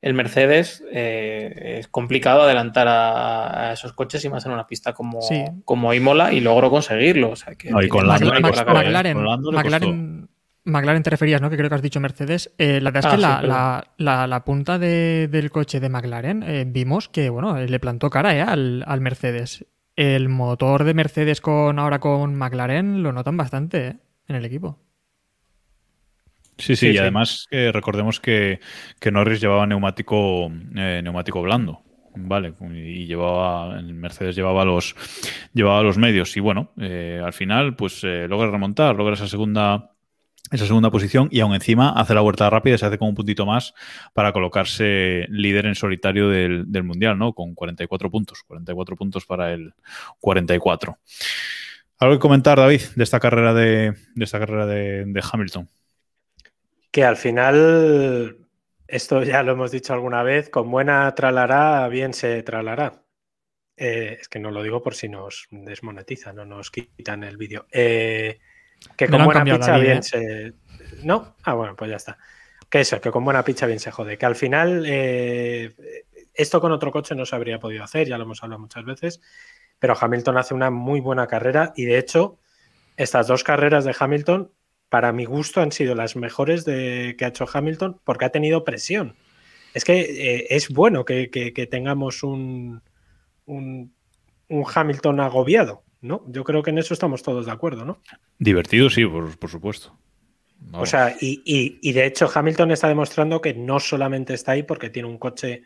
el Mercedes eh, es complicado adelantar a, a, esos coches y más en una pista como, Sí. como Imola y logró conseguirlo. O sea, que No, y con McLaren, McLaren te referías, ¿no? Que creo que has dicho Mercedes. Eh, la verdad Ah, es que sí, la, perdón. la- la- la punta de- del coche de McLaren eh, vimos que, bueno, le plantó cara eh, al, al Mercedes. El motor de Mercedes con ahora con McLaren lo notan bastante eh, en el equipo. Sí, sí, Sí, y sí. además que recordemos que, que Norris llevaba neumático, eh, neumático blando. Vale, y llevaba, el Mercedes llevaba los, llevaba los medios. Y bueno, eh, al final, pues eh, logra remontar, logra esa segunda, esa segunda posición y aún encima hace la vuelta rápida y se hace con un puntito más para colocarse líder en solitario del, del Mundial, ¿no? Con 44 puntos, 44 puntos para el 44. ¿Algo que comentar, David, de esta carrera de, de esta carrera de, Hamilton? Que al final, esto ya lo hemos dicho alguna vez, con buena tralará, bien se tralará. Eh, es que no lo digo por si nos desmonetizan, no nos quitan el vídeo. Eh, que con buena picha bien ¿eh? se. ¿No? Ah, bueno, pues ya está. Que eso, que con buena picha bien se jode. Que al final, eh, esto con otro coche no se habría podido hacer, ya lo hemos hablado muchas veces. Pero Hamilton hace una muy buena carrera y de hecho, estas dos carreras de Hamilton, para mi gusto, han sido las mejores de, que ha hecho Hamilton porque ha tenido presión. Es que eh, es bueno que, que- que tengamos un, un, un Hamilton agobiado, ¿no? Yo creo que en eso estamos todos de acuerdo, ¿no? Divertido, sí, por, por supuesto. O sea, y, y- y de hecho Hamilton está demostrando que no solamente está ahí porque tiene un coche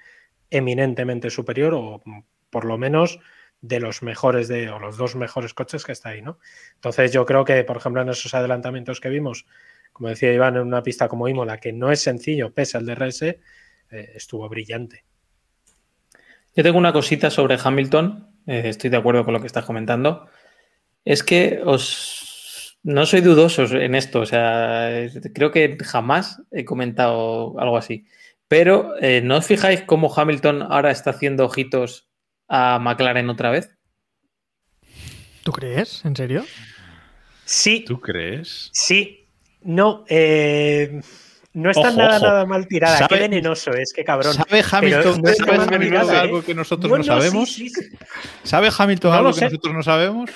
eminentemente superior o por lo menos de los mejores de, o los dos mejores coches que está ahí, ¿no? Entonces yo creo que, por ejemplo, en esos adelantamientos que vimos, como decía Iván, en una pista como Imola, que no es sencillo, pese al DRS, eh, estuvo brillante. Yo tengo una cosita sobre Hamilton, eh, estoy de acuerdo con lo que estás comentando. Es que os no soy dudoso en esto, o sea, creo que jamás he comentado algo así. Pero eh, ¿no os fijáis cómo Hamilton ahora está haciendo ojitos a McLaren otra vez? ¿Tú crees? ¿En serio? Sí, ¿Tú crees? sí, no, eh, no está Ojo, nada, ojo. nada mal tirada. ¿Sabe- Qué venenoso es, qué cabrón. ¿Sabe Hamilton, no ¿sabe Hamilton tirada, ¿eh? algo que nosotros No, sabemos? sí, sí, sí. ¿Sabe Hamilton No algo lo que nosotros no sabemos?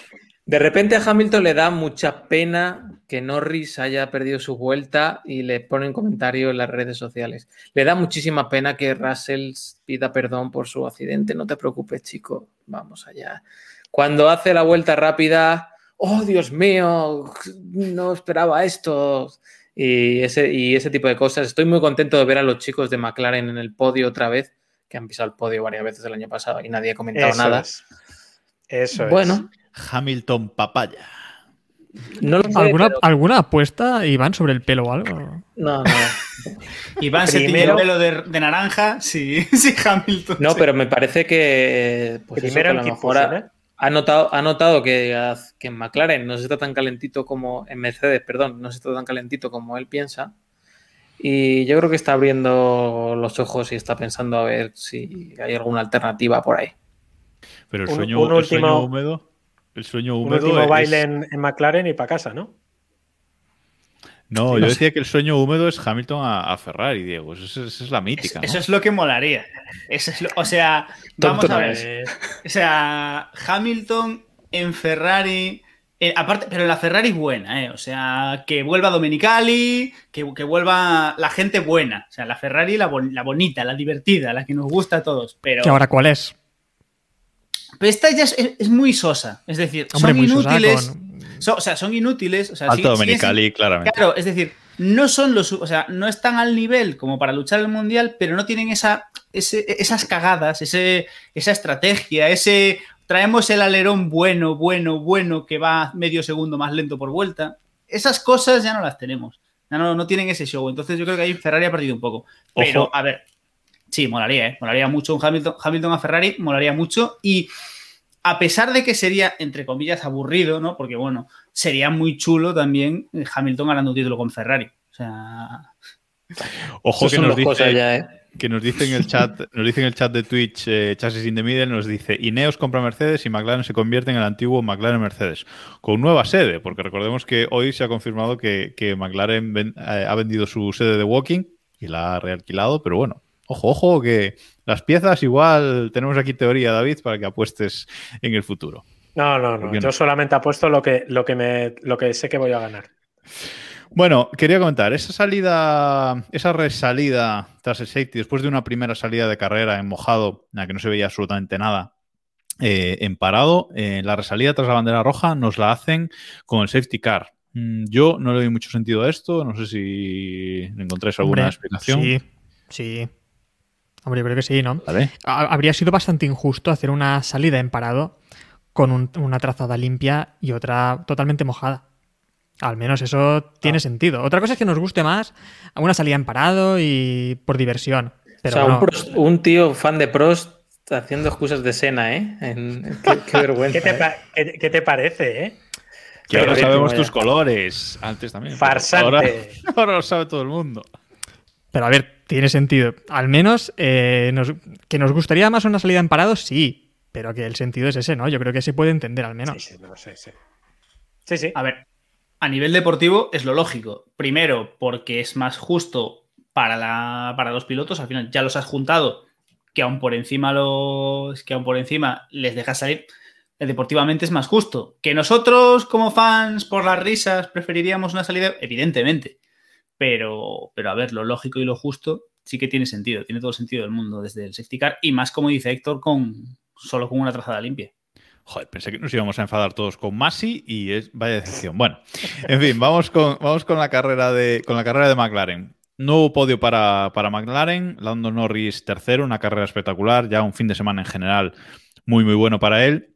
De repente a Hamilton le da mucha pena que Norris haya perdido su vuelta y le ponen comentarios en las redes sociales. Le da muchísima pena que Russell pida perdón por su accidente. No te preocupes, chico. Vamos allá. Cuando hace la vuelta rápida, oh Dios mío, no esperaba esto. Y ese, y ese tipo de cosas. Estoy muy contento de ver a los chicos de McLaren en el podio otra vez, que han pisado el podio varias veces el año pasado y nadie ha comentado Eso nada. es. Eso es. Bueno, Hamilton papaya. no lo sé, ¿Alguna, pero- ¿Alguna apuesta, Iván, sobre el pelo o algo? No, no. Iván se Primero- el pelo de, de naranja, sí, sí, Hamilton. No, sí. pero me parece que, pues eso, Primero que a en lo mejor ha, notado, ha notado que, que en McLaren no se está tan calentito como en Mercedes, perdón, no se está tan calentito como él piensa. Y yo creo que está abriendo los ojos y está pensando a ver si hay alguna alternativa por ahí. Pero el Un- sueño, un el sueño último- húmedo. El sueño Un húmedo. último es- baile en, en McLaren y para casa, ¿no? No, Sí, yo sé. decía que el sueño húmedo es Hamilton a, a Ferrari, Diego. Esa es, es la mítica. Eso ¿no? es lo que molaría. Eso es lo- o sea, vamos Tonto a ver. es. O sea, Hamilton en Ferrari. eh, aparte, pero la Ferrari buena, ¿eh? O sea, que vuelva Domenicali, que, que vuelva la gente buena. O sea, la Ferrari, la, bon- la bonita, la divertida, la que nos gusta a todos. Pero, ¿Que ahora cuál es? pero esta ya es, es muy sosa. Es decir, Hombre, son muy sosa inútiles. con- so- o sea, son inútiles. O sea, Alto siguen Domenicali, claramente. Claro, es decir, no son los, o sea, no están al nivel como para luchar el mundial, pero no tienen esa, ese- esas cagadas, ese, esa estrategia, ese traemos el alerón bueno, bueno, bueno que va medio segundo más lento por vuelta. Esas cosas ya no las tenemos. No, no, tienen ese show. Entonces yo creo que ahí Ferrari ha perdido un poco. Pero, a ver, sí, molaría, ¿eh? Molaría mucho un Hamilton, Hamilton a Ferrari, molaría mucho. Y a pesar de que sería, entre comillas, aburrido, ¿no? Porque, bueno, sería muy chulo también Hamilton ganando un título con Ferrari. O sea. Ojo que nos dice. ¿eh? que nos dice en el chat, nos dice en el chat de Twitch, eh, Chasis in the Middle, nos dice, Ineos compra Mercedes y McLaren se convierte en el antiguo McLaren Mercedes, con nueva sede, porque recordemos que hoy se ha confirmado que, McLaren eh, ha vendido su sede de Walking y la ha realquilado, pero bueno, ojo, ojo, que las piezas igual tenemos aquí teoría, David, para que apuestes en el futuro. No, no, no, yo solamente apuesto lo que, lo que, me, lo que sé que voy a ganar. Bueno, quería comentar, esa salida, esa resalida tras el safety, después de una primera salida de carrera en mojado, en la que no se veía absolutamente nada, eh, en parado, eh, la resalida tras la bandera roja nos la hacen con el safety car. Mm, yo no le doy mucho sentido a esto, no sé si encontráis alguna explicación. Sí, sí. Hombre, yo creo que sí, ¿no? Habría sido bastante injusto hacer una salida en parado con una trazada limpia y otra totalmente mojada. Al menos eso tiene ah. sentido. Otra cosa es que nos guste más una salida en parado y por diversión. Pero o sea, un, tío fan de Prost haciendo excusas de Sena, ¿eh? Qué, vergüenza. ¿eh? ¿Qué te, parece, eh? Que ahora sabemos tus colores. Antes también. Farsante. Ahora, lo sabe todo el mundo. Pero a ver, tiene sentido. Al menos eh, que nos gustaría más una salida en parado, sí. Pero que el sentido es ese, ¿no? Yo creo que se puede entender al menos. Sí, sí, no sé, sí. Sí, sí. A ver, a nivel deportivo es lo lógico. Primero, porque es más justo para, la, para los pilotos. Al final ya los has juntado, que aún por encima los. que aún por encima les dejas salir. Deportivamente es más justo. Que nosotros, como fans, por las risas, preferiríamos una salida, evidentemente. Pero, pero a ver, lo lógico y lo justo sí que tiene sentido, tiene todo el sentido del mundo desde el safety car y más como dice Héctor, con solo con una trazada limpia. Joder, pensé que nos íbamos a enfadar todos con Masi y es vaya decepción. Bueno, en fin, vamos con, vamos con la carrera de con la carrera de McLaren. Nuevo podio para, para McLaren, Lando Norris tercero, una carrera espectacular, ya un fin de semana en general muy muy bueno para él.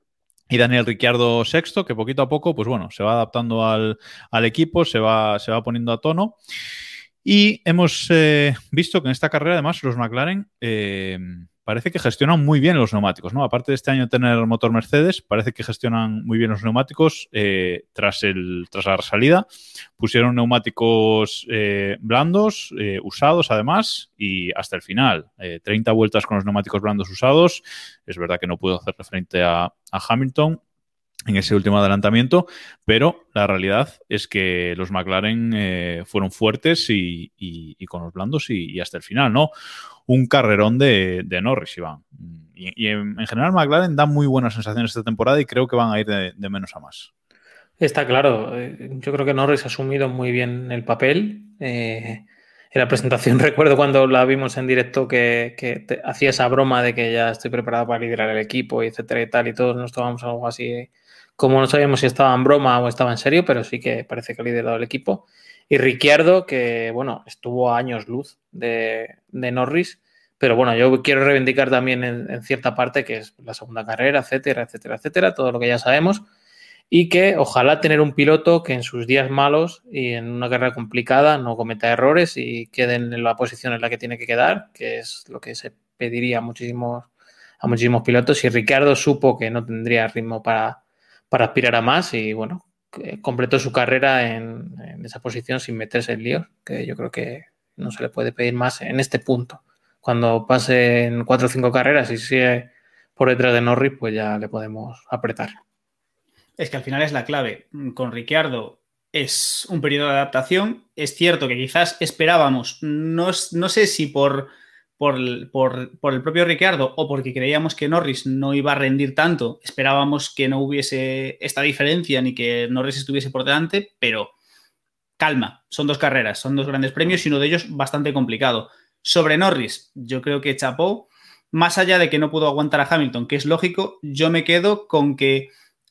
Y Daniel Ricciardo sexto, que poquito a poco, pues bueno, se va adaptando al, equipo, se va, se va poniendo a tono. Y hemos eh, visto que en esta carrera, además, los McLaren eh, parece que gestionan muy bien los neumáticos, ¿no? Aparte de este año tener motor Mercedes, parece que gestionan muy bien los neumáticos eh, tras, el, tras la salida. Pusieron neumáticos eh, blandos, eh, usados además, y hasta el final. 30 vueltas con los neumáticos blandos usados. Es verdad que no puedo hacerle frente a, Hamilton, en ese último adelantamiento, pero la realidad es que los McLaren fueron fuertes y, con los blandos y, hasta el final, ¿no? un carrerón de, Norris, Iván. Y, en, general McLaren da muy buenas sensaciones esta temporada y creo que van a ir de, menos a más. Está claro. Eh, yo creo que Norris ha asumido muy bien el papel. Eh, en la presentación recuerdo cuando la vimos en directo que, hacía esa broma de que ya estoy preparado para liderar el equipo, etcétera y tal, y todos nos tomamos algo así, como no sabíamos si estaba en broma o estaba en serio, pero sí que parece que ha liderado el equipo. Y Ricciardo, que bueno, estuvo a años luz de, Norris, pero bueno, yo quiero reivindicar también en, cierta parte que es la segunda carrera, etcétera, etcétera, etcétera, todo lo que ya sabemos. Y que ojalá tener un piloto que en sus días malos y en una carrera complicada no cometa errores y quede en la posición en la que tiene que quedar, que es lo que se pediría a muchísimos, a muchísimos pilotos. Y Ricardo supo que no tendría ritmo para, para aspirar a más y bueno, completó su carrera en, esa posición sin meterse en líos, que yo creo que no se le puede pedir más en este punto. Cuando pasen cuatro o cinco carreras y sigue por detrás de Norris, pues ya le podemos apretar. Es que al final es la clave. Con Ricciardo es un periodo de adaptación. Es cierto que quizás esperábamos, no, no sé si por por, el propio Ricciardo o porque creíamos que Norris no iba a rendir tanto, esperábamos que no hubiese esta diferencia ni que Norris estuviese por delante, pero calma, son dos carreras, son dos grandes premios y uno de ellos bastante complicado. Sobre Norris, yo creo que chapó, más allá de que no pudo aguantar a Hamilton, que es lógico, yo me quedo con que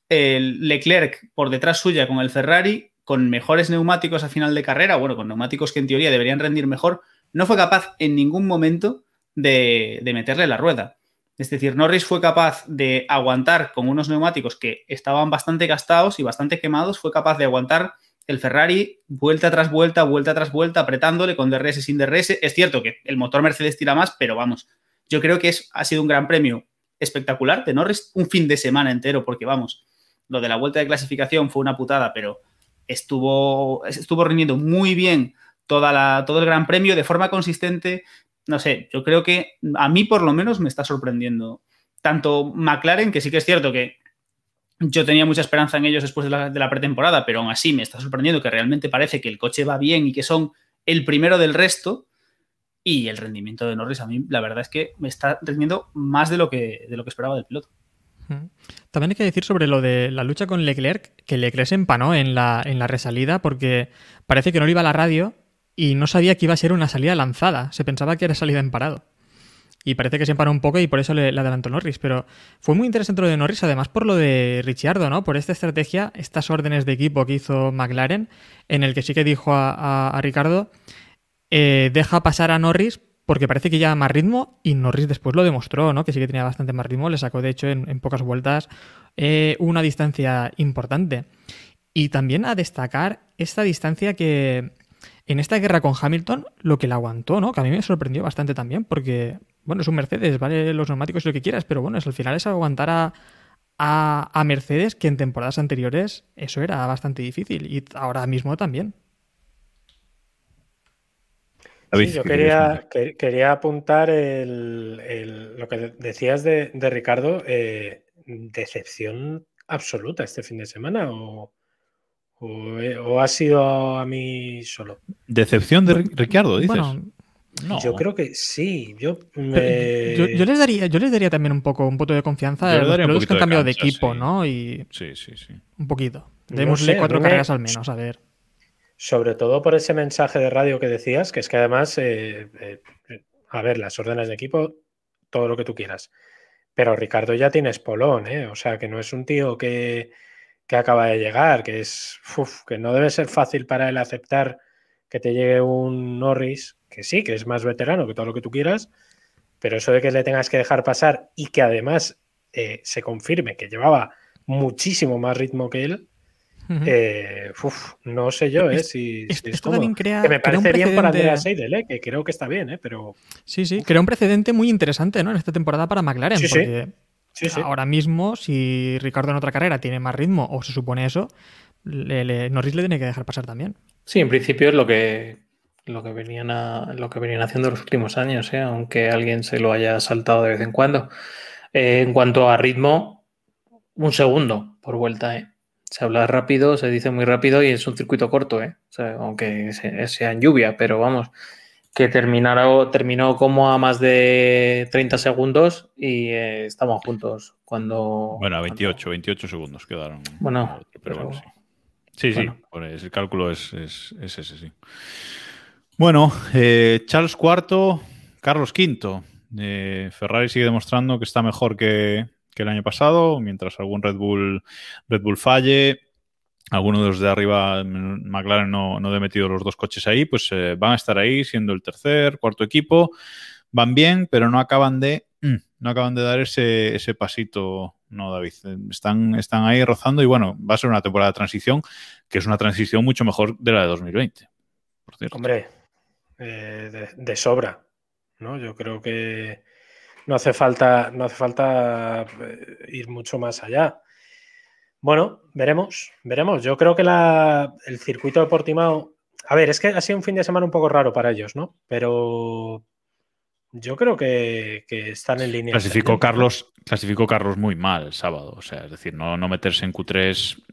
el Leclerc por detrás suya con el Ferrari, con mejores neumáticos a final de carrera, bueno, con neumáticos que en teoría deberían rendir mejor, no fue capaz en ningún momento de, meterle la rueda. Es decir, Norris fue capaz de aguantar con unos neumáticos que estaban bastante gastados y bastante quemados, fue capaz de aguantar el Ferrari vuelta tras vuelta, vuelta tras vuelta, apretándole con DRS sin DRS. Es cierto que el motor Mercedes tira más, pero vamos, yo creo que es, ha sido un gran premio espectacular de Norris, un fin de semana entero, porque vamos, lo de la vuelta de clasificación fue una putada, pero estuvo, estuvo rindiendo muy bien toda la, todo el gran premio de forma consistente. No sé, yo creo que a mí por lo menos me está sorprendiendo. Tanto McLaren, que sí que es cierto que yo tenía mucha esperanza en ellos después de la, de la, pretemporada, pero aún así me está sorprendiendo que realmente parece que el coche va bien y que son el primero del resto. Y el rendimiento de Norris a mí, la verdad es que me está rindiendo más de lo que, de lo que esperaba del piloto. También hay que decir sobre lo de la lucha con Leclerc, que Leclerc se empanó en la, en la resalida porque parece que no le iba a la radio y no sabía que iba a ser una salida lanzada. Se pensaba que era salida en parado. Y parece que se empanó un poco y por eso le, adelantó Norris. Pero fue muy interesante lo de Norris, además por lo de Ricciardo, ¿no? Por esta estrategia, estas órdenes de equipo que hizo McLaren, en el que sí que dijo a, Ricardo, eh, deja pasar a Norris porque parece que lleva más ritmo y Norris después lo demostró, ¿no? Que sí que tenía bastante más ritmo, le sacó de hecho en, en pocas vueltas eh, una distancia importante. Y también a destacar esta distancia que en esta guerra con Hamilton lo que la aguantó, ¿no? Que a mí me sorprendió bastante también, porque, bueno, es un Mercedes, vale los neumáticos y lo que quieras, pero bueno, es, al final es aguantar a, a, a Mercedes, que en temporadas anteriores eso era bastante difícil y ahora mismo también. Sí, yo quería, que, quería apuntar el, el, lo que decías de, de Ricardo, eh, decepción absoluta este fin de semana o, o, o, ha sido a mí solo. ¿Decepción de Ricardo, dices? Bueno, no. Yo creo que sí. Yo, me... yo, yo, les daría, yo les daría también un poco un voto de confianza a los pilotos que han cambiado de, cancha, de equipo, sí. ¿no? Y sí, sí, sí. Un poquito. Démosle no sé, cuatro carreras al menos, a ver. Sobre todo por ese mensaje de radio que decías, que es que además, eh, eh, a ver, las órdenes de equipo, todo lo que tú quieras. Pero Ricardo ya tiene espolón, ¿eh? O sea, que no es un tío que, que acaba de llegar, que es uf, que no debe ser fácil para él aceptar que te llegue un Norris, que sí, que es más veterano que todo lo que tú quieras, pero eso de que le tengas que dejar pasar y que además eh, se confirme que llevaba muchísimo más ritmo que él, Uh -huh. eh, uf, no sé yo, ¿eh? Si, esto, si es esto también crea, que me parece crea bien para Andrea Seidel, ¿eh? Que creo que está bien, ¿eh? Pero. Sí, sí, crea un precedente muy interesante, ¿no? En esta temporada para McLaren. Sí, porque sí. Sí, ahora mismo, si Ricardo en otra carrera tiene más ritmo, o se supone eso, le, le, Norris le tiene que dejar pasar también. Sí, en principio es lo que lo que venían a, lo que venían haciendo los últimos años, ¿eh? aunque alguien se lo haya saltado de vez en cuando. Eh, en cuanto a ritmo, un segundo por vuelta, ¿eh? se habla rápido, se dice muy rápido y es un circuito corto, ¿eh? o sea, aunque sea en lluvia, pero vamos, que terminaron, terminó como a más de 30 segundos y eh, estamos juntos cuando... Bueno, 28, cuando... 28 segundos quedaron. Bueno, pero, pero bueno, sí. Sí, sí, bueno. el cálculo es, es, es, ese, sí. Bueno, eh, Charles IV, Carlos V. Eh, Ferrari sigue demostrando que está mejor que, que el año pasado, mientras algún Red Bull, Red Bull falle, alguno de los de arriba, McLaren no, no ha metido los dos coches ahí, pues eh, van a estar ahí siendo el tercer, cuarto equipo, van bien, pero no acaban de, mm, no acaban de dar ese, ese pasito, no David, están, están ahí rozando y bueno, va a ser una temporada de transición, que es una transición mucho mejor de la de 2020. Por cierto. Hombre, eh, de, de sobra, ¿no? Yo creo que no hace falta, no hace falta eh, ir mucho más allá. Bueno, veremos, veremos. Yo creo que la, el circuito de Portimao. A ver, es que ha sido un fin de semana un poco raro para ellos, ¿no? Pero yo creo que, que están en línea. Clasificó Carlos, clasificó Carlos muy mal el sábado. O sea, es decir, no, no meterse en Q3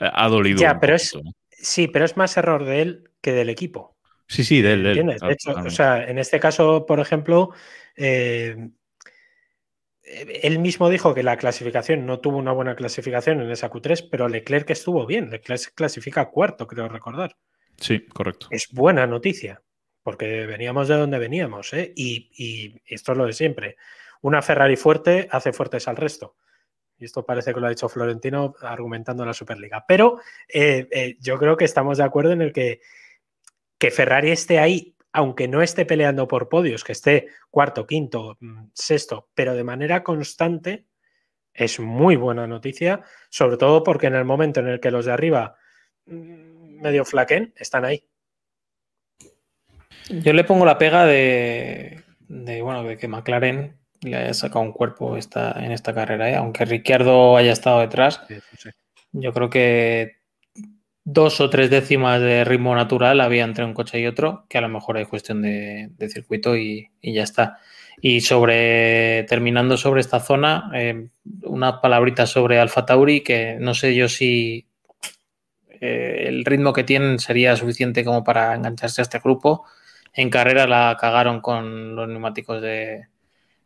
eh, ha dolido. Ya, pero poquito, es. ¿no? Sí, pero es más error de él que del equipo. Sí, sí, de él. De, él, claro, de hecho, o sea, en este caso, por ejemplo, eh, él mismo dijo que la clasificación no tuvo una buena clasificación en esa Q3, pero Leclerc estuvo bien. Leclerc clasifica cuarto, creo recordar. Sí, correcto. Es buena noticia, porque veníamos de donde veníamos, ¿eh? y, y, esto es lo de siempre. Una Ferrari fuerte hace fuertes al resto. Y esto parece que lo ha dicho Florentino argumentando la Superliga. Pero eh, eh, yo creo que estamos de acuerdo en el que, que Ferrari esté ahí aunque no esté peleando por podios, que esté cuarto, quinto, mm, sexto, pero de manera constante, es muy buena noticia, sobre todo porque en el momento en el que los de arriba mm, medio flaquen, están ahí. Yo le pongo la pega de, de, bueno, de que McLaren le haya sacado un cuerpo esta, en esta carrera, ¿eh? aunque Ricciardo haya estado detrás. Yo creo que dos o tres décimas de ritmo natural había entre un coche y otro, que a lo mejor hay cuestión de, circuito y, y, ya está. Y sobre, terminando sobre esta zona, eh, una palabrita sobre Alfa Tauri, que no sé yo si eh, el ritmo que tienen sería suficiente como para engancharse a este grupo. En carrera la cagaron con los neumáticos de,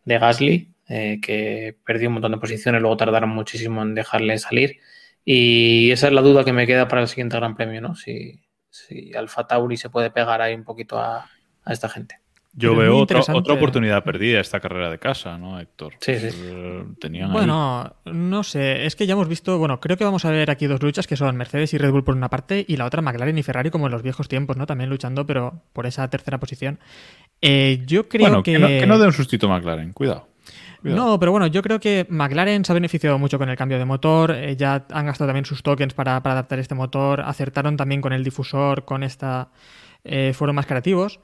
de Gasly, eh, que perdió un montón de posiciones, luego tardaron muchísimo en dejarle salir. Y esa es la duda que me queda para el siguiente Gran Premio, ¿no? Si, si Alfa Tauri se puede pegar ahí un poquito a, a esta gente. Yo veo otra, otra, oportunidad perdida esta carrera de casa, ¿no, Héctor? Sí, sí. Eh, tenían bueno, ahí... no sé, es que ya hemos visto, bueno, creo que vamos a ver aquí dos luchas que son Mercedes y Red Bull por una parte y la otra McLaren y Ferrari como en los viejos tiempos, ¿no? También luchando, pero por esa tercera posición. Eh, yo creo bueno, que... que... No, que no dé un sustito a McLaren, cuidado. No, pero bueno, yo creo que McLaren se ha beneficiado mucho con el cambio de motor, eh, ya han gastado también sus tokens para, para, adaptar este motor, acertaron también con el difusor, con esta... Eh, fueron más creativos.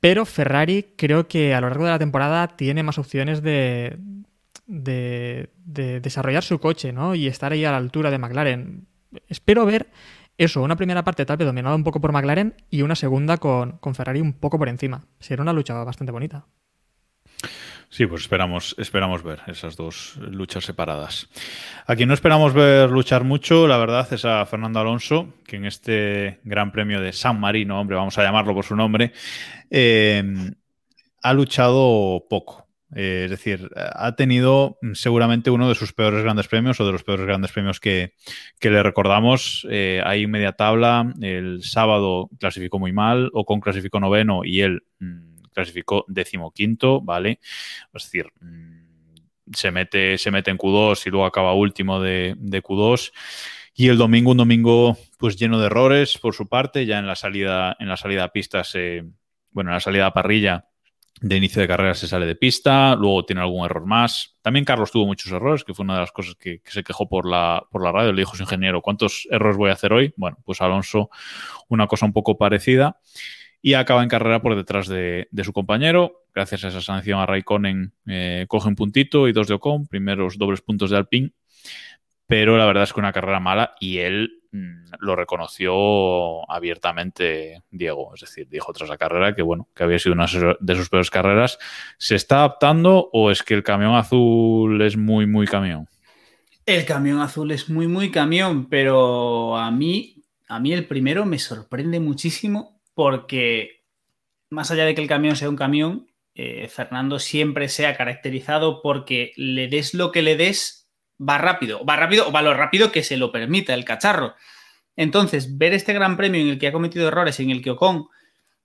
Pero Ferrari creo que a lo largo de la temporada tiene más opciones de, de, de, desarrollar su coche ¿no? y estar ahí a la altura de McLaren. Espero ver eso, una primera parte tal vez dominada un poco por McLaren y una segunda con, con Ferrari un poco por encima. Será una lucha bastante bonita. Sí, pues esperamos, esperamos ver esas dos luchas separadas. A quien no esperamos ver luchar mucho, la verdad, es a Fernando Alonso, que en este Gran Premio de San Marino, hombre, vamos a llamarlo por su nombre, eh, ha luchado poco. Eh, es decir, ha tenido seguramente uno de sus peores grandes premios o de los peores grandes premios que, que le recordamos. Eh, ahí media tabla, el sábado clasificó muy mal, Ocon clasificó noveno y él mmm, clasificó decimoquinto, ¿vale? Es decir, se mete, se mete en Q2 y luego acaba último de, de, Q2. Y el domingo, un domingo pues lleno de errores por su parte, ya en la salida, en la salida a pistas, eh, bueno, en la salida a parrilla de inicio de carrera se sale de pista, luego tiene algún error más. También Carlos tuvo muchos errores, que fue una de las cosas que, que se quejó por la, por la radio. Le dijo su ingeniero, ¿cuántos errores voy a hacer hoy? Bueno, pues Alonso, una cosa un poco parecida y acaba en carrera por detrás de, de, su compañero. Gracias a esa sanción a Raikkonen eh, coge un puntito y dos de Ocon, primeros dobles puntos de Alpine, pero la verdad es que una carrera mala y él mmm, lo reconoció abiertamente Diego, es decir, dijo tras la carrera que bueno, que había sido una de sus peores carreras. ¿Se está adaptando o es que el camión azul es muy, muy camión? El camión azul es muy, muy camión, pero a mí, a mí el primero me sorprende muchísimo porque más allá de que el camión sea un camión, eh, Fernando siempre se ha caracterizado porque le des lo que le des, va rápido, va rápido o va lo rápido que se lo permita el cacharro. Entonces, ver este gran premio en el que ha cometido errores, en el que Ocon,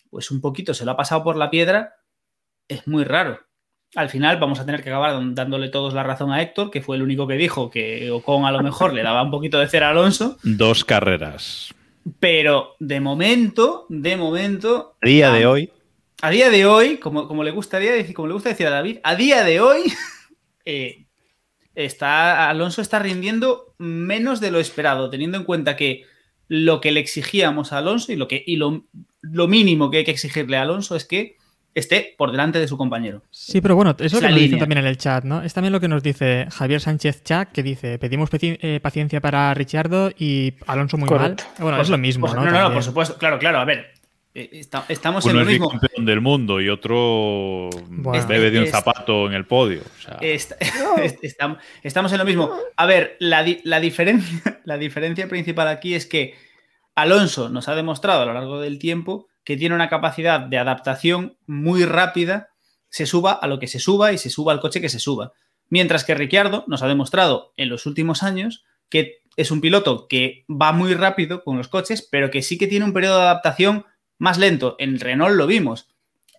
pues un poquito se lo ha pasado por la piedra, es muy raro. Al final vamos a tener que acabar dándole todos la razón a Héctor, que fue el único que dijo que Ocon a lo mejor le daba un poquito de cera a Alonso. Dos carreras. Pero de momento, de momento. A día de hoy. A día de hoy, como, como, le gusta decir, como le gusta decir a David, a día de hoy, eh, está, Alonso está rindiendo menos de lo esperado, teniendo en cuenta que lo que le exigíamos a Alonso y lo, que, y lo, lo mínimo que hay que exigirle a Alonso es que esté por delante de su compañero. Sí, pero bueno, es lo que nos dicen también en el chat, ¿no? Es también lo que nos dice Javier Sánchez Chac, que dice, pedimos eh, paciencia para Richardo y Alonso muy Correcto. mal. Bueno, pues, es lo mismo, pues, ¿no? No, no, no, por supuesto, claro, claro, a ver. eh, Está, estamos Uno en lo es mismo. campeón del mundo y otro Bueno. bebe de un Es- zapato en el podio. O sea, Estamos en lo mismo. A ver, la, di- la diferencia, la diferencia principal aquí es que Alonso nos ha demostrado a lo largo del tiempo que tiene una capacidad de adaptación muy rápida, se suba a lo que se suba y se suba al coche que se suba. Mientras que Ricciardo nos ha demostrado en los últimos años que es un piloto que va muy rápido con los coches, pero que sí que tiene un periodo de adaptación más lento. En Renault lo vimos.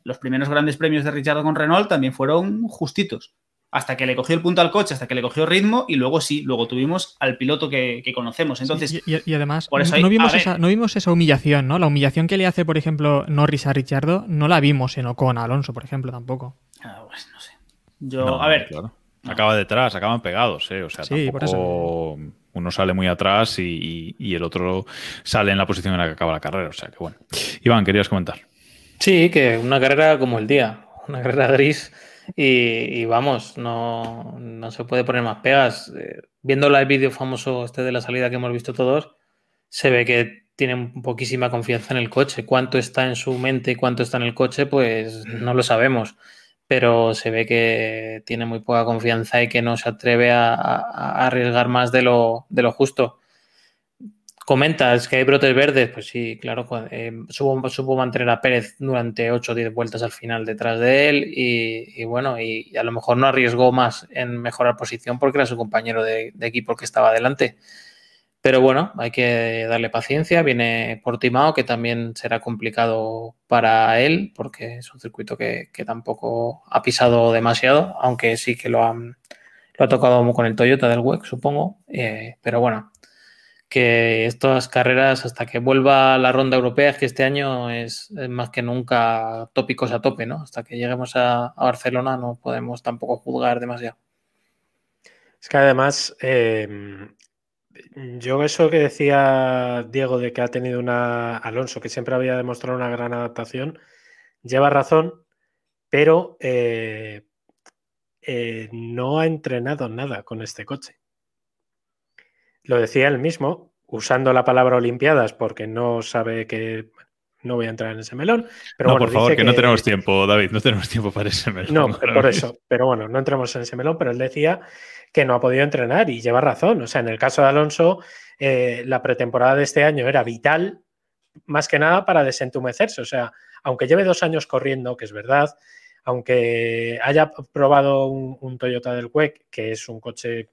Los primeros grandes premios de Ricciardo con Renault también fueron justitos hasta que le cogió el punto al coche, hasta que le cogió ritmo y luego sí, luego tuvimos al piloto que, que conocemos. Entonces, Sí, y, y además, por eso no, hay- no vimos esa, no vimos esa humillación, ¿no? La humillación que le hace, por ejemplo, Norris a Richardo, no la vimos en Ocon a Alonso, por ejemplo, tampoco. ah, pues, no sé. Yo, no, a ver, claro. Acaba detrás, acaban pegados, ¿eh? O sea, Sí, por tampoco... Uno sale muy atrás y, el otro sale en la posición en la que acaba la carrera. O sea que bueno. Iván, querías comentar. Sí, que una carrera como el día, una carrera gris y, vamos, no, no, se puede poner más pegas. Eh, viendo el vídeo famoso este de la salida que hemos visto todos, se ve que tiene poquísima confianza en el coche. Cuánto está en su mente y cuánto está en el coche, pues no lo sabemos. Pero se ve que tiene muy poca confianza y que no se atreve a, arriesgar más de lo, de lo justo. Comentas que hay brotes verdes, pues sí, claro, eh, supo, mantener a Pérez durante 8 o 10 vueltas al final detrás de él y, bueno, y, a lo mejor no arriesgó más en mejorar posición porque era su compañero de, equipo que estaba adelante. Pero bueno, hay que darle paciencia. Viene Portimao, que también será complicado para él, porque es un circuito que, tampoco ha pisado demasiado, aunque sí que lo, lo ha tocado con el Toyota del WEC, supongo. Eh, pero bueno, que estas carreras, hasta que vuelva la ronda europea, que este año es, más que nunca tópicos a tope, ¿no? Hasta que lleguemos a, Barcelona no podemos tampoco juzgar demasiado. Es que además, em, yo eso que decía Diego de que ha tenido una Alonso, que siempre había demostrado una gran adaptación, lleva razón, pero eh, eh, no ha entrenado nada con este coche lo decía él mismo, usando la palabra Olimpiadas porque no sabe que no voy a entrar en ese melón. Pero no, por favor, que, no tenemos tiempo, David, no tenemos tiempo para ese melón. No, por eso, pero bueno, no entremos en ese melón, pero él decía que no ha podido entrenar y lleva razón. O sea, en el caso de Alonso, eh, la pretemporada de este año era vital, más que nada para desentumecerse. O sea, aunque lleve dos años corriendo, que es verdad, aunque haya probado un, un Toyota del WEC, que es un coche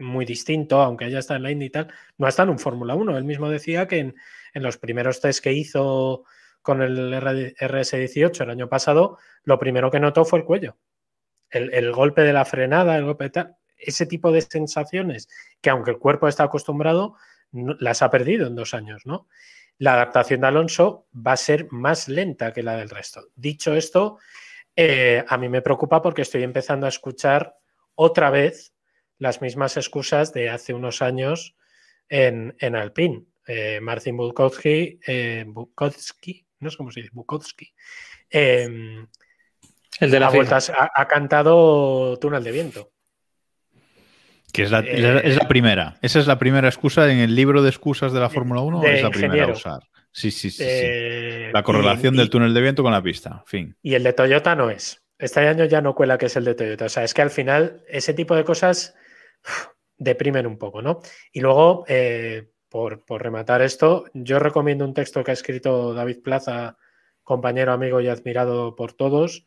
muy distinto, aunque haya estado en la Indy y tal, no estado en un Fórmula 1. Él mismo decía que en, los primeros test que hizo con el RS18 el año pasado, lo primero que notó fue el cuello. El, golpe de la frenada, el golpe de tal, ese tipo de sensaciones que aunque el cuerpo está acostumbrado, las ha perdido en dos años, ¿no? La adaptación de Alonso va a ser más lenta que la del resto. Dicho esto, eh, a mí me preocupa porque estoy empezando a escuchar otra vez las mismas excusas de hace unos años en, en Alpine. Eh, Martin Bukowski, eh, Bukowski, no sé cómo se dice, Bukowski. Em, el de las vueltas ha, cantado Túnel de Viento. Que es la, es la, primera. Esa es la primera excusa en el libro de excusas de la Fórmula 1. es la primera a usar. Sí, sí, sí. Eh, la correlación del túnel de viento con la pista. Fin. Y el de Toyota no es. Este año ya no cuela que es el de Toyota. O sea, es que al final ese tipo de cosas deprimen un poco, ¿no? Y luego, eh, por, rematar esto, yo recomiendo un texto que ha escrito David Plaza, compañero, amigo y admirado por todos,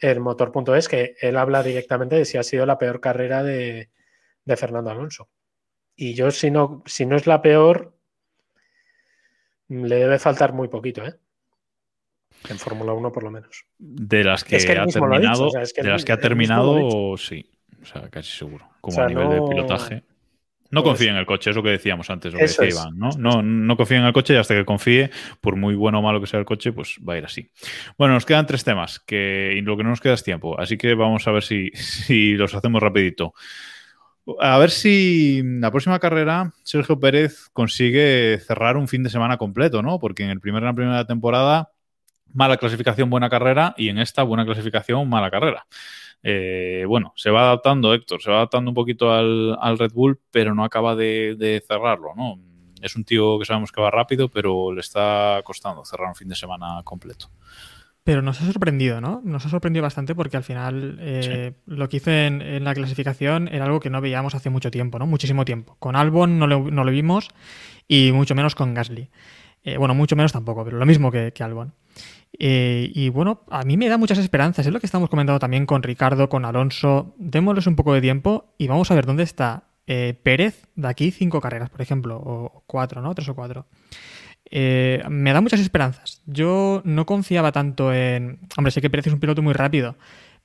el motor.es, que él habla directamente de si ha sido la peor carrera de, Fernando Alonso. Y yo, si no, si no es la peor, le debe faltar muy poquito, ¿eh? En Fórmula 1 por lo menos. De las que, ha terminado, de las que ha terminado, sí. O sea, casi seguro. Como a nivel de pilotaje. No pues confíe en el coche, es lo que decíamos antes, lo que decía Iván, ¿no? ¿no? No confíe en el coche y hasta que confíe, por muy bueno o malo que sea el coche, pues va a ir así. Bueno, nos quedan tres temas, que y lo que no nos queda es tiempo, así que vamos a ver si, si los hacemos rapidito. A ver si la próxima carrera Sergio Pérez consigue cerrar un fin de semana completo, ¿no? Porque en el primer, la primera temporada, mala clasificación, buena carrera, y en esta, buena clasificación, mala carrera. Eh, bueno, se va adaptando Héctor, se va adaptando un poquito al, Red Bull, pero no acaba de, cerrarlo, ¿no? Es un tío que sabemos que va rápido, pero le está costando cerrar un fin de semana completo. Pero nos ha sorprendido, ¿no? Nos ha sorprendido bastante porque al final eh, lo que hizo en, la clasificación era algo que no veíamos hace mucho tiempo, ¿no? Muchísimo tiempo. Con Albon no lo, vimos y mucho menos con Gasly. Eh, bueno, mucho menos tampoco, pero lo mismo que, que Albon. Eh, y bueno, a mí me da muchas esperanzas. Es lo que estamos comentando también con Ricardo, con Alonso. Démosles un poco de tiempo y vamos a ver dónde está eh, Pérez de aquí cinco carreras, por ejemplo, o cuatro, ¿no? Tres o cuatro. Eh, me da muchas esperanzas. Yo no confiaba tanto en. Hombre, sé que Pérez es un piloto muy rápido,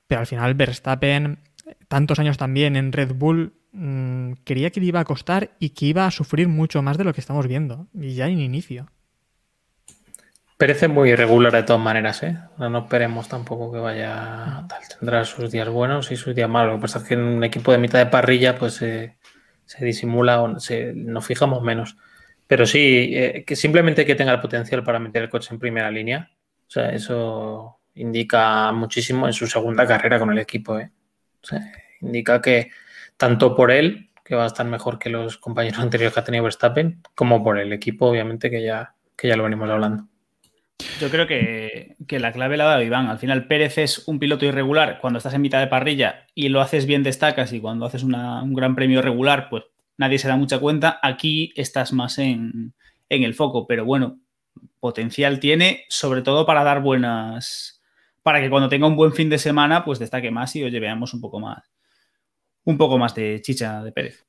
pero al final Verstappen, tantos años también en Red Bull, mm, quería que le iba a costar y que iba a sufrir mucho más de lo que estamos viendo. Y ya en inicio. Parece muy irregular de todas maneras, ¿eh? No, esperemos tampoco que vaya tal. Tendrá sus días buenos y sus días malos. Lo que pasa es que en un equipo de mitad de parrilla, pues eh, se disimula o se, nos fijamos menos. Pero sí, eh, que simplemente que tenga el potencial para meter el coche en primera línea, o sea, eso indica muchísimo en su segunda carrera con el equipo. ¿eh? indica que tanto por él, que va a estar mejor que los compañeros anteriores que ha tenido Verstappen, como por el equipo, obviamente, que ya, que ya lo venimos hablando. Yo creo que, la clave la da Iván. Al final, Pérez es un piloto irregular cuando estás en mitad de parrilla y lo haces bien, destacas, y cuando haces un gran premio regular, pues nadie se da mucha cuenta. Aquí estás más en, el foco, pero bueno, potencial tiene, sobre todo para dar buenas. para que cuando tenga un buen fin de semana, pues destaque más y oye, veamos un poco más. un poco más de chicha de Pérez.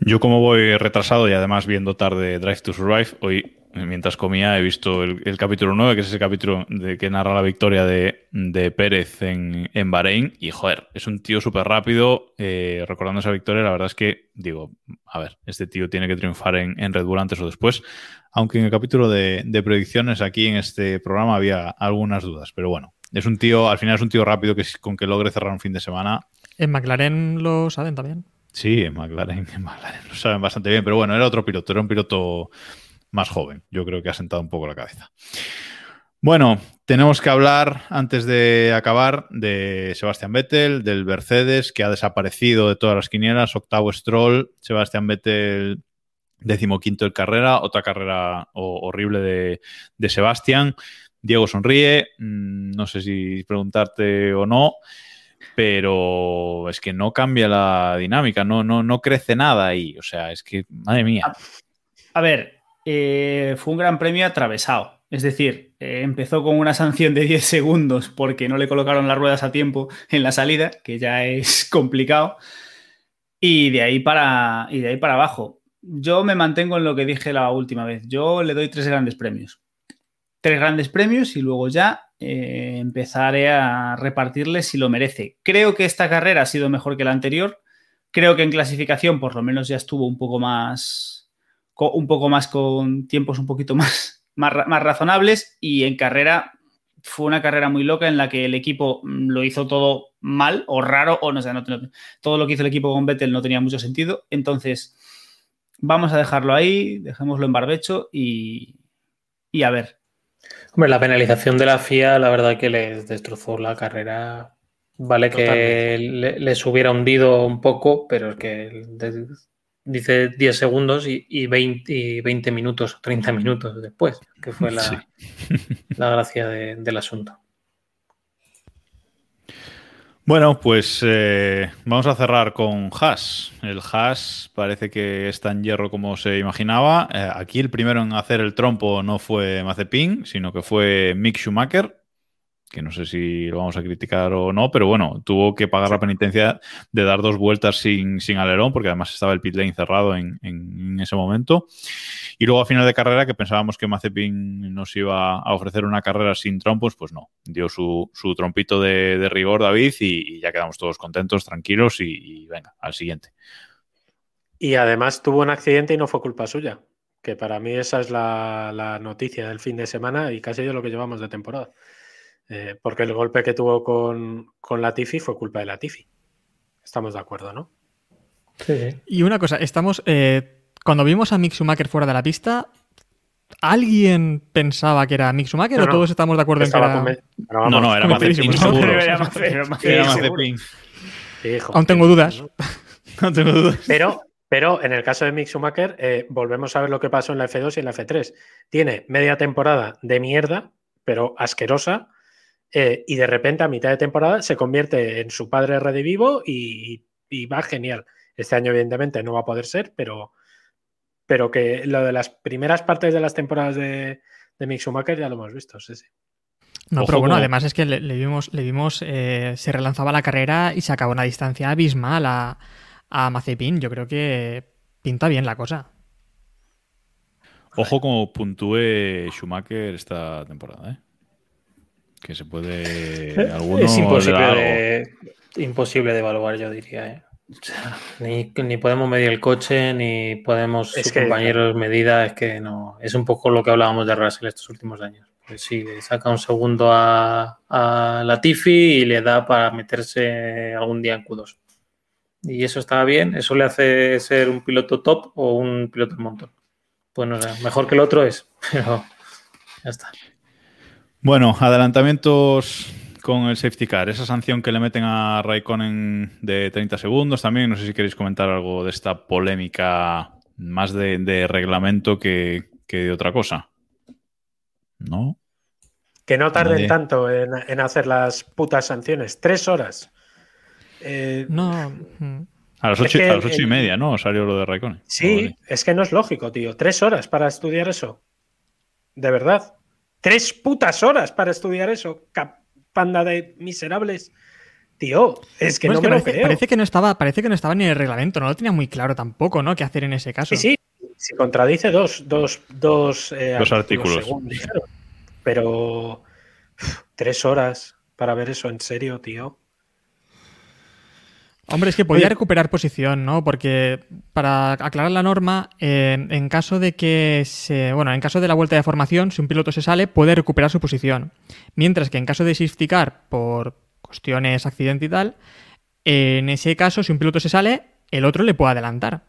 Yo como voy retrasado y además viendo tarde Drive to Survive, hoy mientras comía he visto el, capítulo 9, que es ese capítulo de que narra la victoria de, Pérez en, en, Bahrein. Y joder, es un tío súper rápido. Eh, recordando esa victoria, la verdad es que digo, a ver, este tío tiene que triunfar en, Red Bull antes o después. Aunque en el capítulo de, predicciones aquí en este programa había algunas dudas. Pero bueno, es un tío, al final es un tío rápido que con que logre cerrar un fin de semana. En McLaren lo saben también. Sí, en McLaren, en McLaren lo saben bastante bien, pero bueno, era otro piloto, era un piloto más joven. Yo creo que ha sentado un poco la cabeza. Bueno, tenemos que hablar, antes de acabar, de Sebastián Vettel, del Mercedes, que ha desaparecido de todas las quinielas, octavo Stroll, Sebastián Vettel decimoquinto en carrera, otra carrera horrible de, de Sebastián. Diego sonríe, mm, no sé si preguntarte o no, pero es que no cambia la dinámica, no, no, no crece nada ahí. O sea, es que, madre mía. A ver, eh, fue un gran premio atravesado. Es decir, eh, empezó con una sanción de 10 segundos porque no le colocaron las ruedas a tiempo en la salida, que ya es complicado. Y de ahí para, y de ahí para abajo. Yo me mantengo en lo que dije la última vez. Yo le doy tres grandes premios. Tres grandes premios y luego ya eh, empezaré a repartirle si lo merece. Creo que esta carrera ha sido mejor que la anterior. Creo que en clasificación por lo menos ya estuvo un poco más, un poco más con tiempos un poquito más, más, razonables y en carrera fue una carrera muy loca en la que el equipo mm, lo hizo todo mal o raro o no sé, todo lo que hizo el equipo con Vettel no tenía mucho sentido. Entonces, vamos a dejarlo ahí, dejémoslo en barbecho y, y a ver, Hombre, la penalización de la FIA, la verdad que les destrozó la carrera. Vale que les hubiera hundido un poco, pero es que dice 10 segundos y, 20, minutos o 30 minutos después, que fue la, la gracia del asunto. Bueno, pues eh, vamos a cerrar con Haas. El Haas parece que es tan hierro como se imaginaba. Eh, aquí el primero en hacer el trompo no fue Mazepin, sino que fue Mick Schumacher, que no sé si lo vamos a criticar o no, pero bueno, tuvo que pagar la penitencia de dar dos vueltas sin, sin alerón, porque además estaba el pit lane cerrado en, ese momento. Y luego a final de carrera, que pensábamos que Mazepin nos iba a ofrecer una carrera sin trompos, pues no, dio su, trompito de, rigor David y, ya quedamos todos contentos, tranquilos y, venga, al siguiente. Y además tuvo un accidente y no fue culpa suya, que para mí esa es la, la noticia del fin de semana y casi de lo que llevamos de temporada. Eh, porque el golpe que tuvo con, con Latifi fue culpa de Latifi. Estamos de acuerdo, ¿no? Sí. Y una cosa, estamos. Eh, cuando vimos a Mick Schumacher fuera de la pista, ¿alguien pensaba que era Mick Schumacher o todos estamos de acuerdo en que era.? no, no, era Mazepin, Aún tengo dudas. Aún tengo dudas. Pero, pero en el caso de Mick Schumacher, eh, volvemos a ver lo que pasó en la F2 y en la F3. Tiene media temporada de mierda, pero asquerosa eh, y de repente a mitad de temporada se convierte en su padre redivivo y, y va genial. Este año, evidentemente, no va a poder ser, pero, pero que lo de las primeras partes de las temporadas de, de Mick Schumacher ya lo hemos visto, sí, sí. No, pero bueno, además es que le, vimos, le vimos eh, se relanzaba la carrera y se acabó una distancia abismal a, a Mazepin. Yo creo que pinta bien la cosa. Ojo como puntúe Schumacher esta temporada, ¿eh? Que se puede. es imposible de, imposible de evaluar, yo diría. ¿eh? ni, podemos medir el coche, ni podemos sus compañeros medida. Es que no. Es un poco lo que hablábamos de Russell estos últimos años. Pues sí, le saca un segundo a, a Latifi y le da para meterse algún día en Q2. y eso estaba bien, eso le hace ser un piloto top o un piloto de montón. Pues no sé, mejor que el otro es, pero ya está. Bueno, adelantamientos con el safety car, esa sanción que le meten a Raikkonen de 30 segundos también, no sé si queréis comentar algo de esta polémica más de, reglamento que, de otra cosa. ¿No? Que no tarden tanto en, hacer las putas sanciones. Tres horas. Eh, no. A las ocho, y media, ¿no? Salió lo de Raikkonen. Sí, es que no es lógico, tío. Tres horas para estudiar eso. De verdad. Tres putas horas para estudiar eso. Panda de miserables. Tío, es que no me parece, lo creo. Parece que no, estaba, parece que no estaba ni en el reglamento, no lo tenía muy claro tampoco, ¿no? ¿Qué hacer en ese caso? Sí, sí, se contradice dos, dos, dos, eh, dos artículos. pero tres horas para ver eso, en serio, tío. Hombre, es que podía recuperar posición, ¿no? Porque para aclarar la norma, eh, en caso de que se. Bueno, en caso de la vuelta de formación, si un piloto se sale, puede recuperar su posición. Mientras que en caso de safety por cuestiones accidente y tal, en ese caso, si un piloto se sale, el otro le puede adelantar.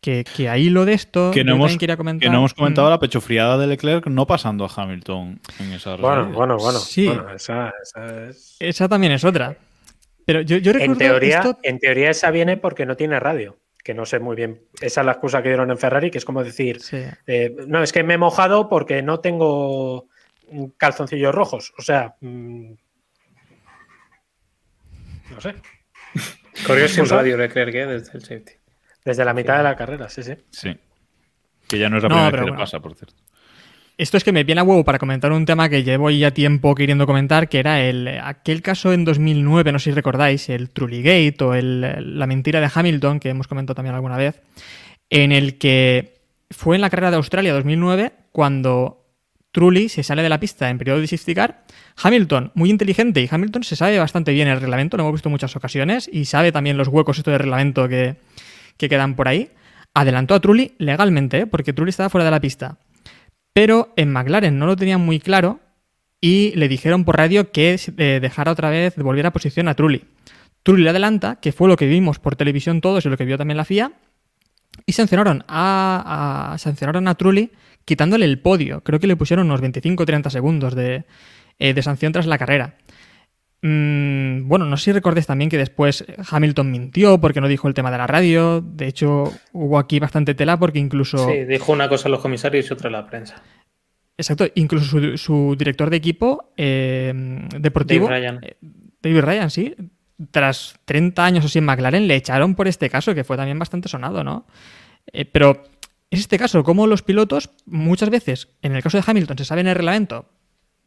Que, ahí lo de esto que no, hemos, comentar. Que no hemos comentado mm. la pechofriada de Leclerc no pasando a Hamilton en esa Bueno, bueno, bueno. Sí. esa, esa también es otra. Pero yo, en, teoría, en teoría esa viene porque no tiene radio, que no sé muy bien. Esa es la excusa que dieron en Ferrari, que es como decir, eh, no, es que me he mojado porque no tengo calzoncillos rojos. O sea, mm, no sé. Corrió sin radio Leclerc ¿eh? desde el safety. Desde la mitad de la carrera, sí, sí. Sí. Que ya no es la primera vez que le pasa, por cierto. Esto es que me viene a huevo para comentar un tema que llevo ya tiempo queriendo comentar, que era el, aquel caso en 2009, no sé si recordáis, el Gate o el, la mentira de Hamilton, que hemos comentado también alguna vez, en el que fue en la carrera de Australia 2009 cuando Trulli se sale de la pista en periodo de safety Hamilton, muy inteligente, y Hamilton se sabe bastante bien el reglamento, lo hemos visto en muchas ocasiones, y sabe también los huecos esto de reglamento que, que quedan por ahí. Adelantó a Trulli legalmente, ¿eh? porque Trulli estaba fuera de la pista. Pero en McLaren no lo tenían muy claro y le dijeron por radio que eh, dejara otra vez, volviera a posición a Trulli. Trulli le adelanta, que fue lo que vimos por televisión todos y lo que vio también la FIA, y sancionaron a, sancionaron a Trulli quitándole el podio. Creo que le pusieron unos 25 30 segundos de, eh, de sanción tras la carrera. Mm, bueno, no sé si recordes también que después Hamilton mintió porque no dijo el tema de la radio. De hecho, hubo aquí bastante tela porque incluso. Sí, dijo una cosa a los comisarios y otra a la prensa. Exacto, incluso su, director de equipo eh, deportivo. David Ryan. Eh, David Ryan, sí. Tras 30 años así en McLaren le echaron por este caso, que fue también bastante sonado, ¿no? Eh, pero es este caso, como los pilotos, muchas veces, en el caso de Hamilton, se sabe en el reglamento,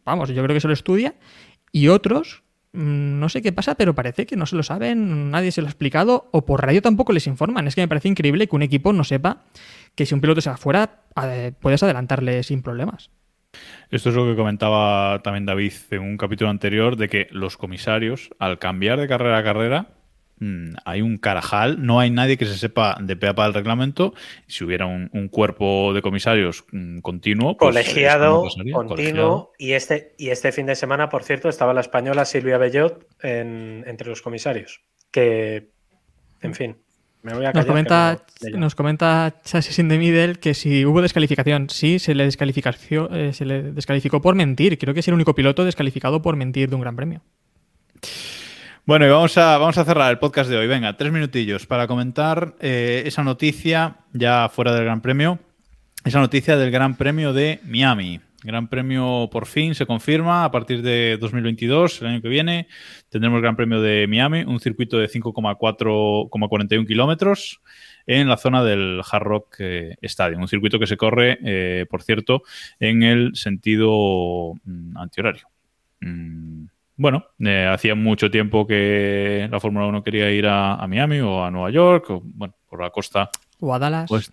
vamos, yo creo que se lo estudia, y otros no sé qué pasa, pero parece que no se lo saben, nadie se lo ha explicado, o por radio tampoco les informan. Es que me parece increíble que un equipo no sepa que si un piloto se va fuera, puedes adelantarle sin problemas. Esto es lo que comentaba también David en un capítulo anterior, de que los comisarios, al cambiar de carrera a carrera, Mm, hay un carajal, no hay nadie que se sepa de pea para el reglamento. Si hubiera un, cuerpo de comisarios mm, continuo, pues, colegiado, continuo, Y, este, y este fin de semana, por cierto, estaba la española Silvia Bellot entre los comisarios. Que, en fin, me voy a Nos comenta, nos comenta Chassis in the Middle que si hubo descalificación, sí, se le, descalificó, eh, se le descalificó por mentir. Creo que es el único piloto descalificado por mentir de un gran premio. Bueno, y vamos a, vamos a cerrar el podcast de hoy. Venga, tres minutillos para comentar eh, esa noticia ya fuera del Gran Premio. Esa noticia del Gran Premio de Miami. Gran Premio por fin se confirma a partir de 2022, el año que viene. Tendremos el Gran Premio de Miami, un circuito de 5,41 kilómetros en la zona del Hard Rock eh, Stadium. Un circuito que se corre, eh, por cierto, en el sentido mm, antihorario. Mm, bueno, eh, hacía mucho tiempo que la Fórmula 1 quería ir a, Miami o a Nueva York, o bueno, por la costa. O a Dallas. Pues,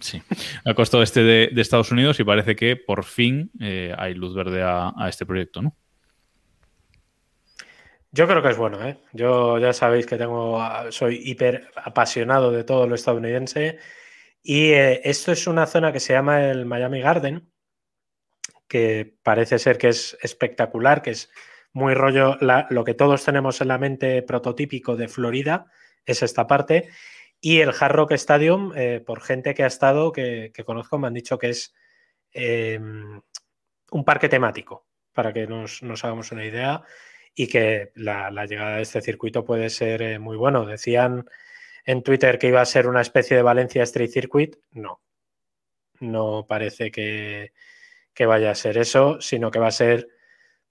sí, la costa oeste de, Estados Unidos y parece que por fin eh, hay luz verde a, este proyecto, ¿no? Yo creo que es bueno, ¿eh? Yo ya sabéis que tengo, soy hiper apasionado de todo lo estadounidense y eh, esto es una zona que se llama el Miami Garden, que parece ser que es espectacular, que es muy rollo lo que todos tenemos en la mente prototípico de Florida, es esta parte. Y el Hard Rock Stadium, eh, por gente que ha estado, que, conozco, me han dicho que es eh, un parque temático, para que nos, hagamos una idea, y que la, la, llegada de este circuito puede ser eh, muy bueno. Decían en Twitter que iba a ser una especie de Valencia Street Circuit. No, no parece que, que vaya a ser eso, sino que va a ser,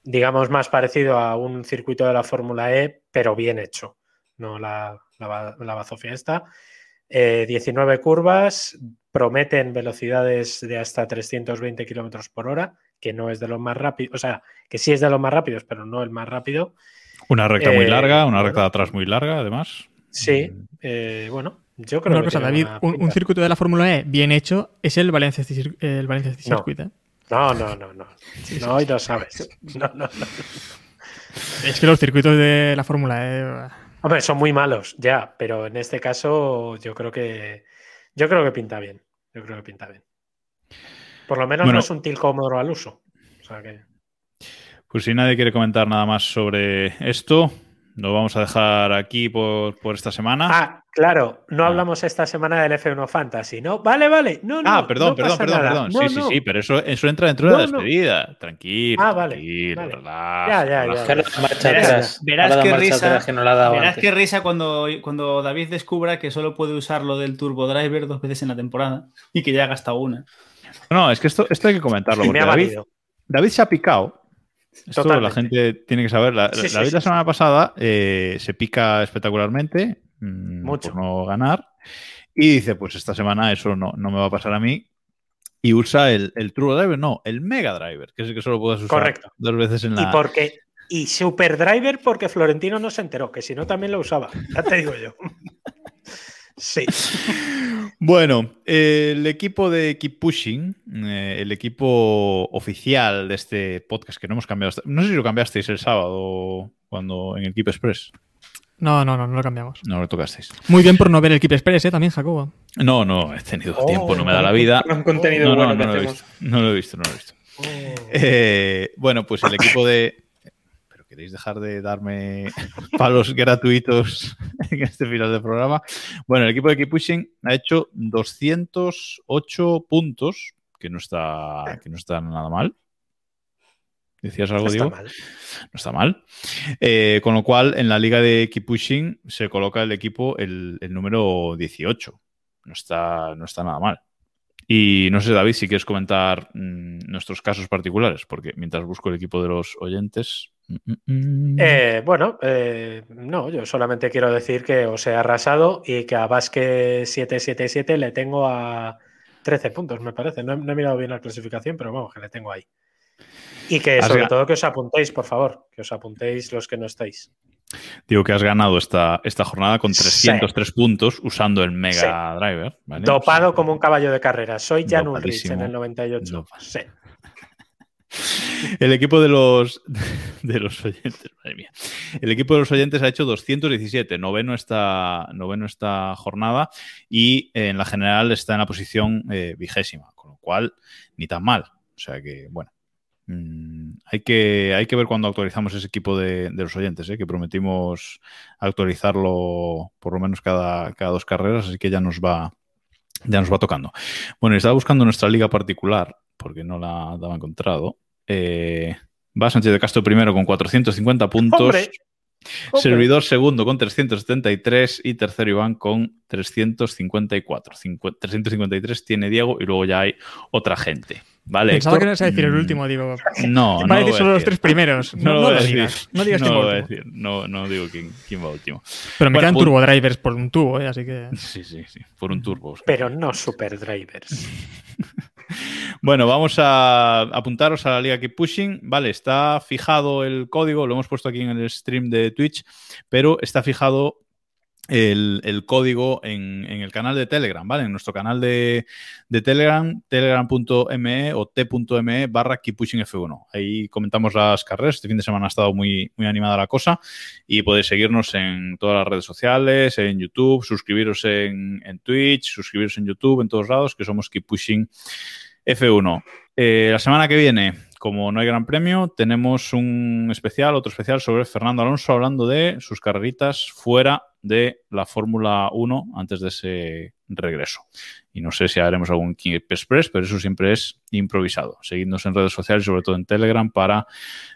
digamos, más parecido a un circuito de la Fórmula E, pero bien hecho, no la, la, la bazofia esta. Eh, 19 curvas, prometen velocidades de hasta 320 kilómetros por hora, que no es de los más rápidos, o sea, que sí es de los más rápidos, pero no el más rápido. Una recta eh, muy larga, una recta de atrás muy larga, además. Sí, eh, bueno, yo creo una que cosa, David, un, un, circuito de la Fórmula E bien hecho es el Valencia, el Valencia. Circuit. ¿eh? No, no, no, no. No, y lo sabes. No, no, no. Es que los circuitos de la Fórmula E. Hombre, son muy malos, ya, pero en este caso yo creo que. Yo creo que pinta bien. Yo creo que pinta bien. Por lo menos bueno, no es un tilcómodo al uso. O sea que... Pues si nadie quiere comentar nada más sobre esto, lo vamos a dejar aquí por, por esta semana. Ah, claro, no ah. hablamos esta semana del F1 Fantasy, ¿no? Vale, vale. No, no, ah, perdón, no perdón, perdón, nada. perdón. No, sí, no. sí, sí, pero eso, eso entra dentro de la despedida. Tranquilo. Ah, vale. Tranquilo, vale. relaja, Ya, ya, ya. Verás, qué risa- atrás que no la ha dado Verás qué risa cuando, cuando David descubra que solo puede usar lo del Turbo Driver dos veces en la temporada y que ya ha gastado una. No, es que esto, esto hay que comentarlo. Porque me ha David. David se ha picado. Esto Totalmente. la gente tiene que saber. La, Sí, sí, David sí, la semana pasada eh, se pica espectacularmente mm, Mucho. por no ganar. Y dice, pues esta semana eso no, no me va a pasar a mí. Y usa el, el Turbo Driver, no, el Mega Driver, que es el que solo puedes usar Correcto. dos veces en la... Y porque. Y Super Driver porque Florentino no se enteró, que si no también lo usaba. Ya te digo yo. Sí. Bueno, eh, el equipo de Keep Pushing, eh, el equipo oficial de este podcast que no hemos cambiado. hasta- No sé si lo cambiasteis el sábado cuando en el Keep Express. No, no, no, no lo cambiamos. No lo tocasteis. Muy bien por no ver el Keep Express, ¿eh? También, Jacobo. No, no, he tenido Oh, tiempo, no me da la vida. Un contenido No, no, bueno no, que lo he visto, no lo he visto, no lo he visto. Eh, bueno, pues el equipo de. Queréis dejar de darme palos gratuitos en este final del programa. Bueno, el equipo de Keep Pushing ha hecho 208 puntos, que no está, que no está nada mal. ¿Decías algo, No Diego? mal. No está mal. Eh, con lo cual, en la liga de Keep Pushing se coloca el equipo el, el número 18. No está, no está nada mal. Y no sé, David, si quieres comentar mm, nuestros casos particulares, porque mientras busco el equipo de los oyentes. mm, mm. Eh, bueno, eh, no, yo solamente quiero decir que os he arrasado y que a Basque 777 le tengo a 13 puntos, me parece. No, he- no he mirado bien la clasificación, pero vamos, que le tengo ahí. Y que sobre todo que os apuntéis, por favor, que os apuntéis los que no estáis. Digo que has ganado esta, esta jornada con Sí. 303 puntos usando el Mega Driver. ¿vale? Dopado como un caballo de carrera. Soy Jan Ulrich en el 98. Dopa- Sí. El equipo de los, de los oyentes, madre mía. El equipo de los oyentes ha hecho 217, noveno esta, noveno esta jornada y eh, en la general está en la posición eh, vigésima, con lo cual ni tan mal. O sea que, bueno, mm, hay, que, hay que ver cuando actualizamos ese equipo de, los oyentes, eh, que prometimos actualizarlo por lo menos cada, cada dos carreras, así que ya nos va, ya nos va tocando. Bueno, estaba buscando nuestra liga particular porque no la daba encontrado. Eh, va Sánchez de Castro primero con 450 puntos. Servidor segundo con 373 y tercero Iván con 354. Cincu- 353 tiene Diego y luego ya hay otra gente. Vale. Pensaba Héctor? que no ibas a decir el Mm, último, digo. No, Va no a lo decir solo los tres primeros. No, No, lo no voy a lo decir. digas. No digas No quién lo va voy a último. decir. No, no digo quién, quién va último. Pero me Bueno, quedan turbo drivers por un tubo, ¿eh? Así que. Sí, sí, sí. Por un turbo. Pero no Super Drivers. Bueno, vamos a apuntaros a la Liga Keep Pushing. Vale, está fijado el código, lo hemos puesto aquí en el stream de Twitch, pero está fijado el, código en, el canal de Telegram, ¿vale? En nuestro canal de, Telegram, telegram.me o t.me barra Keep Pushing F1. Ahí comentamos las carreras. Este fin de semana ha estado muy, muy animada la cosa y podéis seguirnos en todas las redes sociales, en YouTube, suscribiros en, en Twitch, suscribiros en YouTube, en todos lados, que somos Keep Pushing F1. Eh, la semana que viene como no hay gran premio, tenemos un especial, otro especial sobre Fernando Alonso hablando de sus carreritas fuera de la Fórmula 1 antes de ese regreso. Y no sé si haremos algún King Express, pero eso siempre es improvisado. Seguidnos en redes sociales, sobre todo en Telegram, para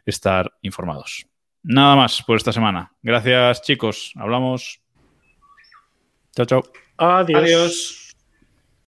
estar informados. Nada más por esta semana. Gracias, chicos. Hablamos. Chao, chao. Adiós. Adiós.